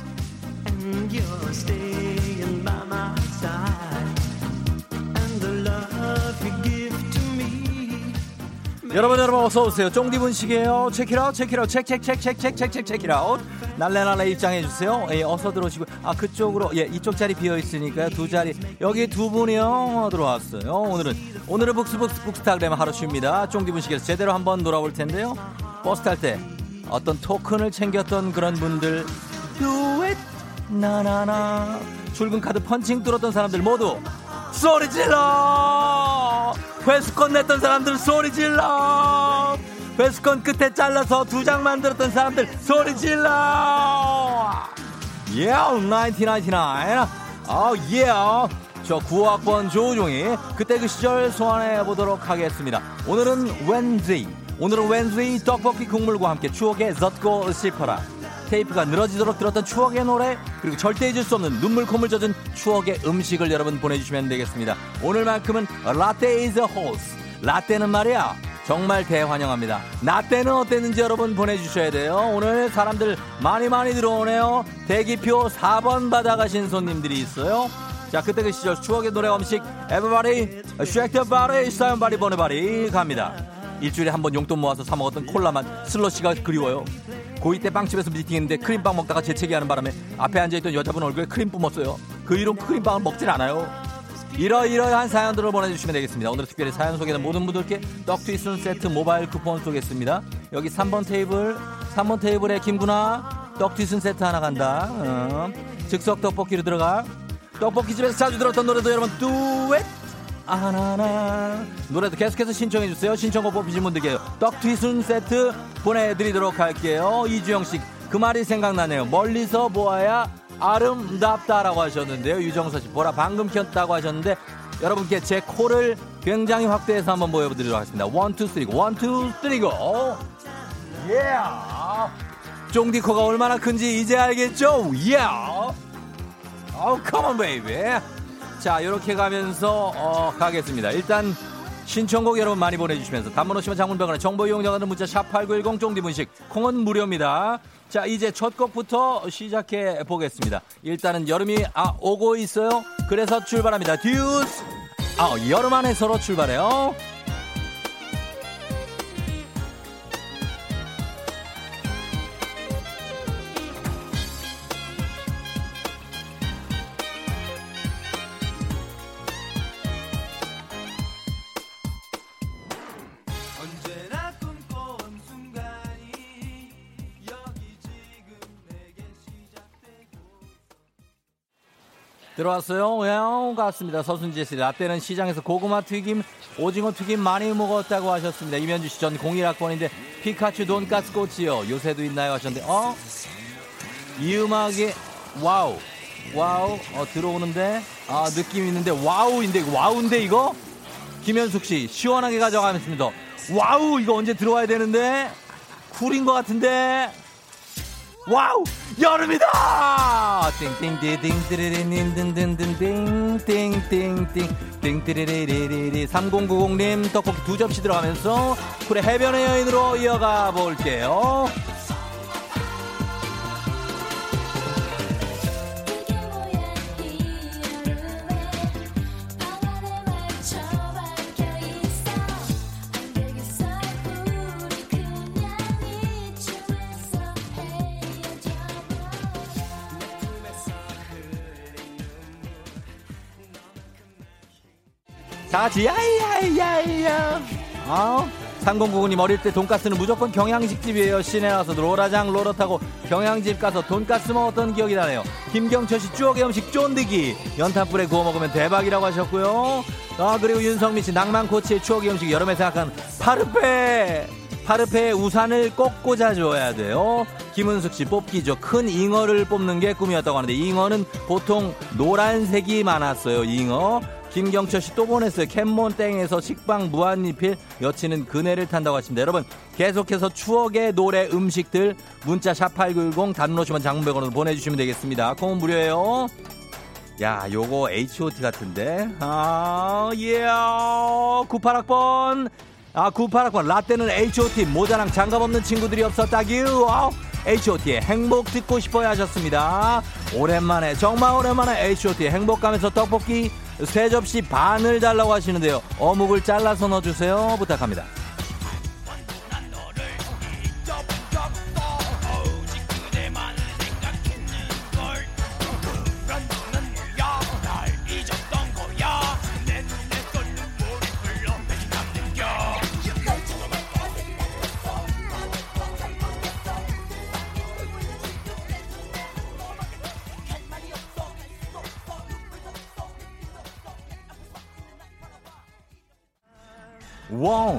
여러분 여러분 어서 오세요. 쫑디 분식이에요. 체키라웃 체크체크체크체크체크 체키라웃 날래날래 입장해 주세요. 예, 어서 들어오시고 아 그쪽으로 예 이쪽 자리 비어 있으니까요. 두 자리 여기 두 분이요 들어왔어요. 오늘은 오늘은 books books 북스타그램 하루 쉽니다. 쫑디 분식에서 제대로 한번 놀아볼 텐데요. 버스 탈 때 어떤 토큰을 챙겼던 그런 분들 it 나나나 출근 카드 펀칭 뚫었던 사람들 모두 소리 질러. 회수권 냈던 사람들 소리 질러. 회수권 끝에 잘라서 두 장 만들었던 사람들 소리 질러. Yeah 1999아 yeah. 저 9학번 조우종이 그때 그 시절 소환해 보도록 하겠습니다. 오늘은 Wednesday 오늘은 Wednesday 떡볶이 국물과 함께 추억의 젖고 씹어라 테이프가 늘어지도록 들었던 추억의 노래 그리고 절대 잊을 수 없는 눈물 콧물 젖은 추억의 음식을 여러분 보내주시면 되겠습니다. 오늘만큼은 라떼 이즈 호스 라떼는 말이야 정말 대환영합니다. 라떼는 어땠는지 여러분 보내주셔야 돼요. 오늘 사람들 많이 많이 들어오네요. 대기표 4번 받아가신 손님들이 있어요. 자 그때 그 시절 추억의 노래 음식 shake the body 사연 body 보내 body 갑니다 일주일에 한 번 용돈 모아서 사 먹었던 콜라맛 슬러시가 그리워요 고2 때 빵집에서 미팅했는데 크림빵 먹다가 재채기하는 바람에 앞에 앉아있던 여자분 얼굴에 크림 뿜었어요. 그 이런 크림빵을 먹진 않아요. 이러이러한 사연들을 보내주시면 되겠습니다. 오늘 특별히 사연 소개된 모든 분들께 떡트위슨 세트 모바일 쿠폰 쏘겠습니다. 여기 3번 테이블, 3번 테이블에 김구나 떡트위슨 세트 하나 간다. 어. 즉석 떡볶이로 들어가. 떡볶이 집에서 자주 들었던 노래도 여러분 뚜엣 아나나 노래도 계속해서 신청해 주세요. 신청곡 뽑히신 분들께 떡튀순 세트 보내드리도록 할게요. 이주영 씨 그 말이 생각나네요. 멀리서 보아야 아름답다라고 하셨는데요. 유정서 씨 보라 방금 켰다고 하셨는데 여러분께 제 코를 굉장히 확대해서 한번 보여드리도록 하겠습니다. one, two, three go one, two, three go 예. 쫑디 코가 얼마나 큰지 이제 알겠죠? 예. 어, come on baby. 자, 이렇게 가면서 어, 가겠습니다. 일단 신청곡 여러분 많이 보내주시면서 단문 오시면 장문병원에 정보 이용자들은 문자 샵8910 쫑디문식 콩은 무료입니다. 자, 이제 첫 곡부터 시작해 보겠습니다. 일단은 여름이 아 오고 있어요. 그래서 출발합니다. 듀스. 아, 여름 안에 서로 출발해요. 들어왔어요. 야, 같습니다. 서순재 씨. 라떼는 시장에서 고구마 튀김, 오징어 튀김 많이 먹었다고 하셨습니다. 이면주 씨 전 01학번인데 피카츄 돈가스 꼬치요. 요새도 있나요? 하셨는데, 어? 이 음악이, wow. wow. 어, 들어오는데, 아, 느낌 있는데, wow인데, wow인데, 이거? 김현숙 씨, 시원하게 가져가겠습니다. wow, 이거 언제 들어와야 되는데? 쿨인 것 같은데? wow 여름이다! 띵띵띵띵띵띵띵띵띵띵띵띵 띵띠리리리리 3090님 떡볶이 두 접시 들어가면서 쿨의 해변의 여인으로 이어가 볼게요. 다 같이 야이야이야이야 어? 3099님 어릴 때 돈가스는 무조건 경양식집이에요 시내 나서 로라장 로러 타고 경양집 가서 돈가스 먹었던 기억이 나네요 김경철 씨 추억의 음식 쫀득이 연탄불에 구워 먹으면 대박이라고 하셨고요 아 그리고 윤성민 씨 낭만 코치의 추억의 음식 여름에 생각한 파르페 파르페에 우산을 꼭 꽂아줘야 돼요. 김은숙 씨 뽑기죠. 큰 잉어를 뽑는 게 꿈이었다고 하는데 잉어는 보통 노란색이 많았어요. 잉어. 김경철 씨 또 보냈어요. 캔몬땡에서 식빵 무한리필 여친은 그네를 탄다고 하십니다. 여러분 계속해서 추억의 노래 음식들 문자 샵8910 단문오시면 장문백원으로 보내주시면 되겠습니다. 콩은 무료예요. 야 요거 H.O.T 같은데 아 예. 98학번 아 98학번 라떼는 H.O.T 모자랑 장갑 없는 친구들이 없었다규 아우 H.O.T의 행복 듣고 싶어야 하셨습니다. 오랜만에 정말 오랜만에 H.O.T의 행복감에서 떡볶이 세 접시 반을 달라고 하시는데요. 어묵을 잘라서 넣어주세요. 부탁합니다.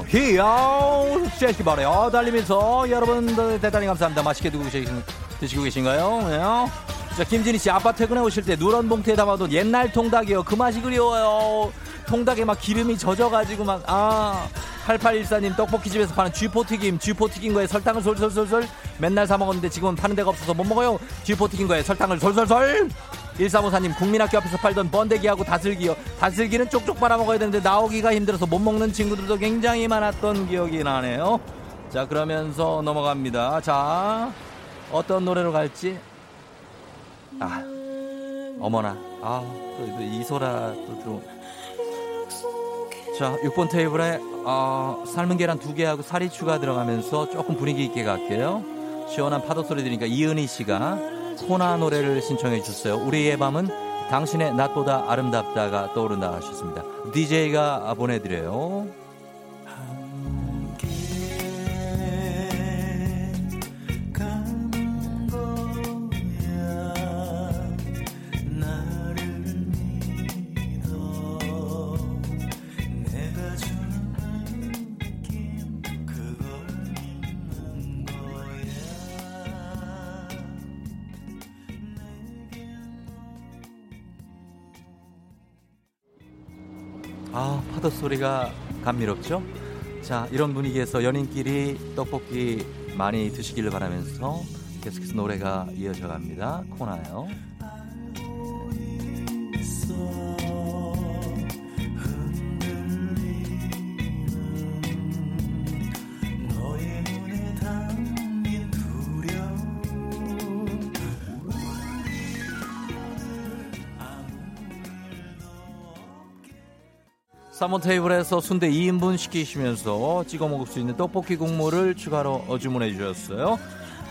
히요 쉐키 바래요 달리면서 여러분들 대단히 감사합니다. 맛있게 드시고, 계신, 드시고 계신가요? 네. 자 김진희 씨 아빠 퇴근해 오실 때 누런 봉투에 담아둔 옛날 통닭이요. 그 맛이 그리워요. 통닭에 막 기름이 젖어가지고 막 아. 8814님 떡볶이집에서 파는 쥐포 튀김. 쥐포 튀긴 거에 설탕을 솔솔솔솔. 맨날 사 먹었는데 지금은 파는 데가 없어서 못 먹어요. 쥐포 튀긴 거에 설탕을 솔솔솔 1354님 국민학교 앞에서 팔던 번데기하고 다슬기요. 다슬기는 쪽쪽 빨아 먹어야 되는데 나오기가 힘들어서 못 먹는 친구들도 굉장히 많았던 기억이 나네요. 자 그러면서 넘어갑니다. 자 어떤 노래로 갈지? 아 어머나. 아또 이소라 또 들어 자 6번 테이블에 어, 삶은 계란 두 개하고 살이 추가 들어가면서 조금 분위기 있게 갈게요. 시원한 파도 소리 들으니까 이은희 씨가 코나 노래를 신청해 주셨어요. 우리의 밤은 당신의 낮보다 아름답다가 떠오른다 하셨습니다. DJ가 보내드려요 소리가 감미롭죠? 자 이런 분위기에서 연인끼리 떡볶이 많이 드시기를 바라면서 계속해서 노래가 이어져 갑니다 코나요 3번 테이블에서 순대 2인분 시키시면서 찍어 먹을 수 있는 떡볶이 국물을 추가로 어, 주문해 주셨어요.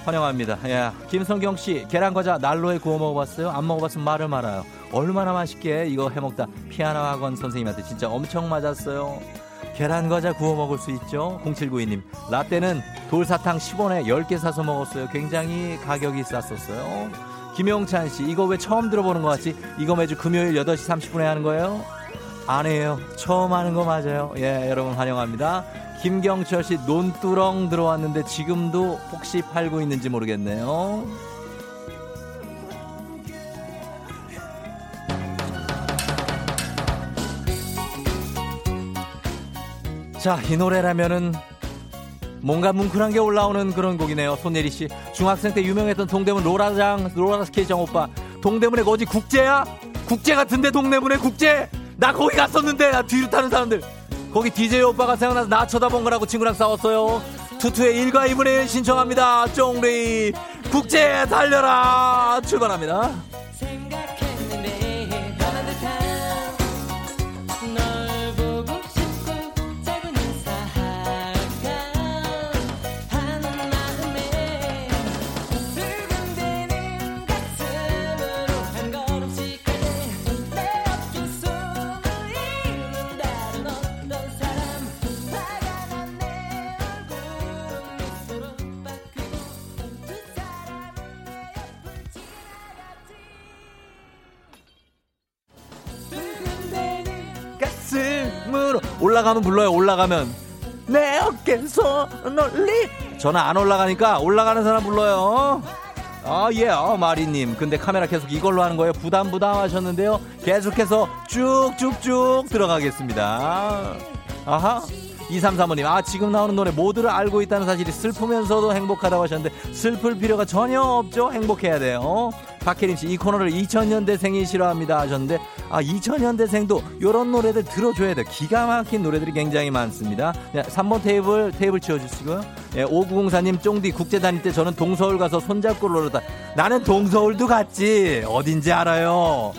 환영합니다. 야, 김성경 씨, 계란과자 난로에 구워 먹어봤어요? 안 먹어봤으면 말을 말아요. 얼마나 맛있게 이거 해먹다 피아노 학원 선생님한테 진짜 엄청 맞았어요. 계란과자 구워 먹을 수 있죠? 0792님, 라떼는 돌사탕 10원에 10개 사서 먹었어요. 굉장히 가격이 쌌었어요. 김용찬 씨, 이거 왜 처음 들어보는 것 같지? 이거 매주 금요일 8시 30분에 하는 거예요? 아니에요. 처음 하는 거 맞아요. 예, 여러분 환영합니다. 김경철 씨 논두렁 들어왔는데 지금도 혹시 팔고 있는지 모르겠네요. 자, 이 노래라면은 뭔가 뭉클한 게 올라오는 그런 곡이네요. 손예리 씨. 중학생 때 유명했던 동대문 로라장, 로라스케이장 오빠. 동대문에 어디 국제야? 국제 같은데 동대문에 국제? 나 거기 갔었는데 나 뒤로 타는 사람들. 거기 DJ 오빠가 생각나서 나 쳐다본 거라고 친구랑 싸웠어요. 투투의 일과 이분의 신청합니다. 쫑리 국제 달려라. 출발합니다 올라가면 불러요 올라가면 내 어깨에서 널리 저는 안 올라가니까 올라가는 사람 불러요 아, 예, 어, 마리님. 근데 카메라 계속 이걸로 하는 거예요. 부담, 부담 하셨는데요. 계속해서 쭉쭉쭉 들어가겠습니다. 아하. 2335님, 아, 지금 나오는 노래 모두를 알고 있다는 사실이 슬프면서도 행복하다고 하셨는데, 슬플 필요가 전혀 없죠? 행복해야 돼요. 어? 박혜림 씨, 이 코너를 2000년대생이 싫어합니다 하셨는데, 아, 2000년대생도 요런 노래들 들어줘야 돼요. 기가 막힌 노래들이 굉장히 많습니다. 네, 3번 테이블, 테이블 치워주시고요. 예, 5904님, 쫑디 국제 다닐 때 저는 동서울 가서 손잡고 놀았다. 나는 동서울도 갔지. 어딘지 알아요.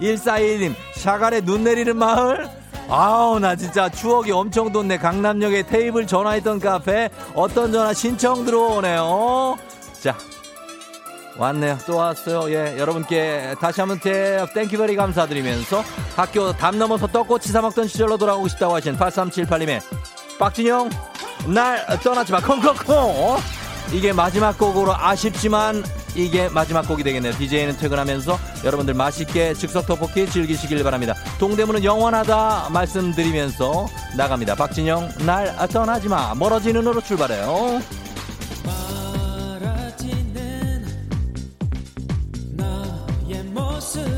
1421님, 샤갈에 눈 내리는 마을? 아우, 나 진짜 추억이 엄청 돋네. 강남역에 테이블 전화했던 카페. 어떤 전화 신청 들어오네요. 자, 왔네요. 또 왔어요. 예, 여러분께 다시 한번 제 thank you very 감사드리면서 학교 담 넘어서 떡꼬치 사 먹던 시절로 돌아가고 싶다고 하신 8378님의 박진영, 날 떠나지 마. 콩콩콩. 어? 이게 마지막 곡으로 아쉽지만 이게 마지막 곡이 되겠네요. DJ는 퇴근하면서 여러분들 맛있게 즉석 떡볶이 즐기시길 바랍니다. 동대문은 영원하다 말씀드리면서 나갑니다. 박진영, 날 떠나지 마. 멀어지는 으로 출발해요. 너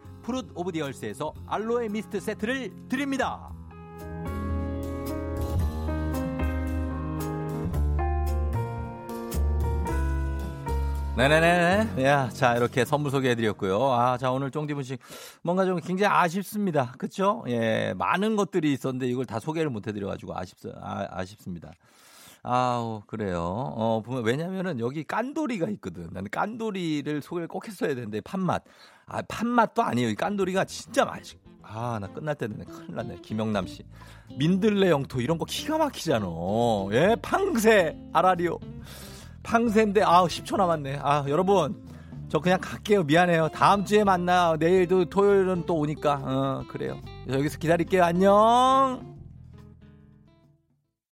푸릇 오브 디얼스에서 알로에 미스트 세트를 드립니다. 네네네. 야, 자, 이렇게 선물 소개해드렸고요. 아, 자, 오늘 쫑디분 씨, 뭔가 좀 굉장히 아쉽습니다. 그쵸? 예, 많은 것들이 있었는데 이걸 다 소개를 못 해드려가지고 아쉽, 아, 아쉽습니다. 아우, 그래요. 어, 보면, 왜냐면은 여기 깐돌이가 있거든. 나는 깐돌이를 소개를 꼭 했어야 되는데, 판맛. 아, 판맛도 아니에요. 이 깐돌이가 진짜 맛있, 아, 나 끝날 때 되네. 큰일 났네. 김영남 씨. 민들레 영토 이런 거 기가 막히잖아. 예, 팡새, 아라리오. 팡새인데, 아 10초 남았네. 아, 여러분. 저 그냥 갈게요. 미안해요. 다음 주에 만나. 내일도 토요일은 또 오니까. 어, 그래요. 여기서 기다릴게요. 안녕.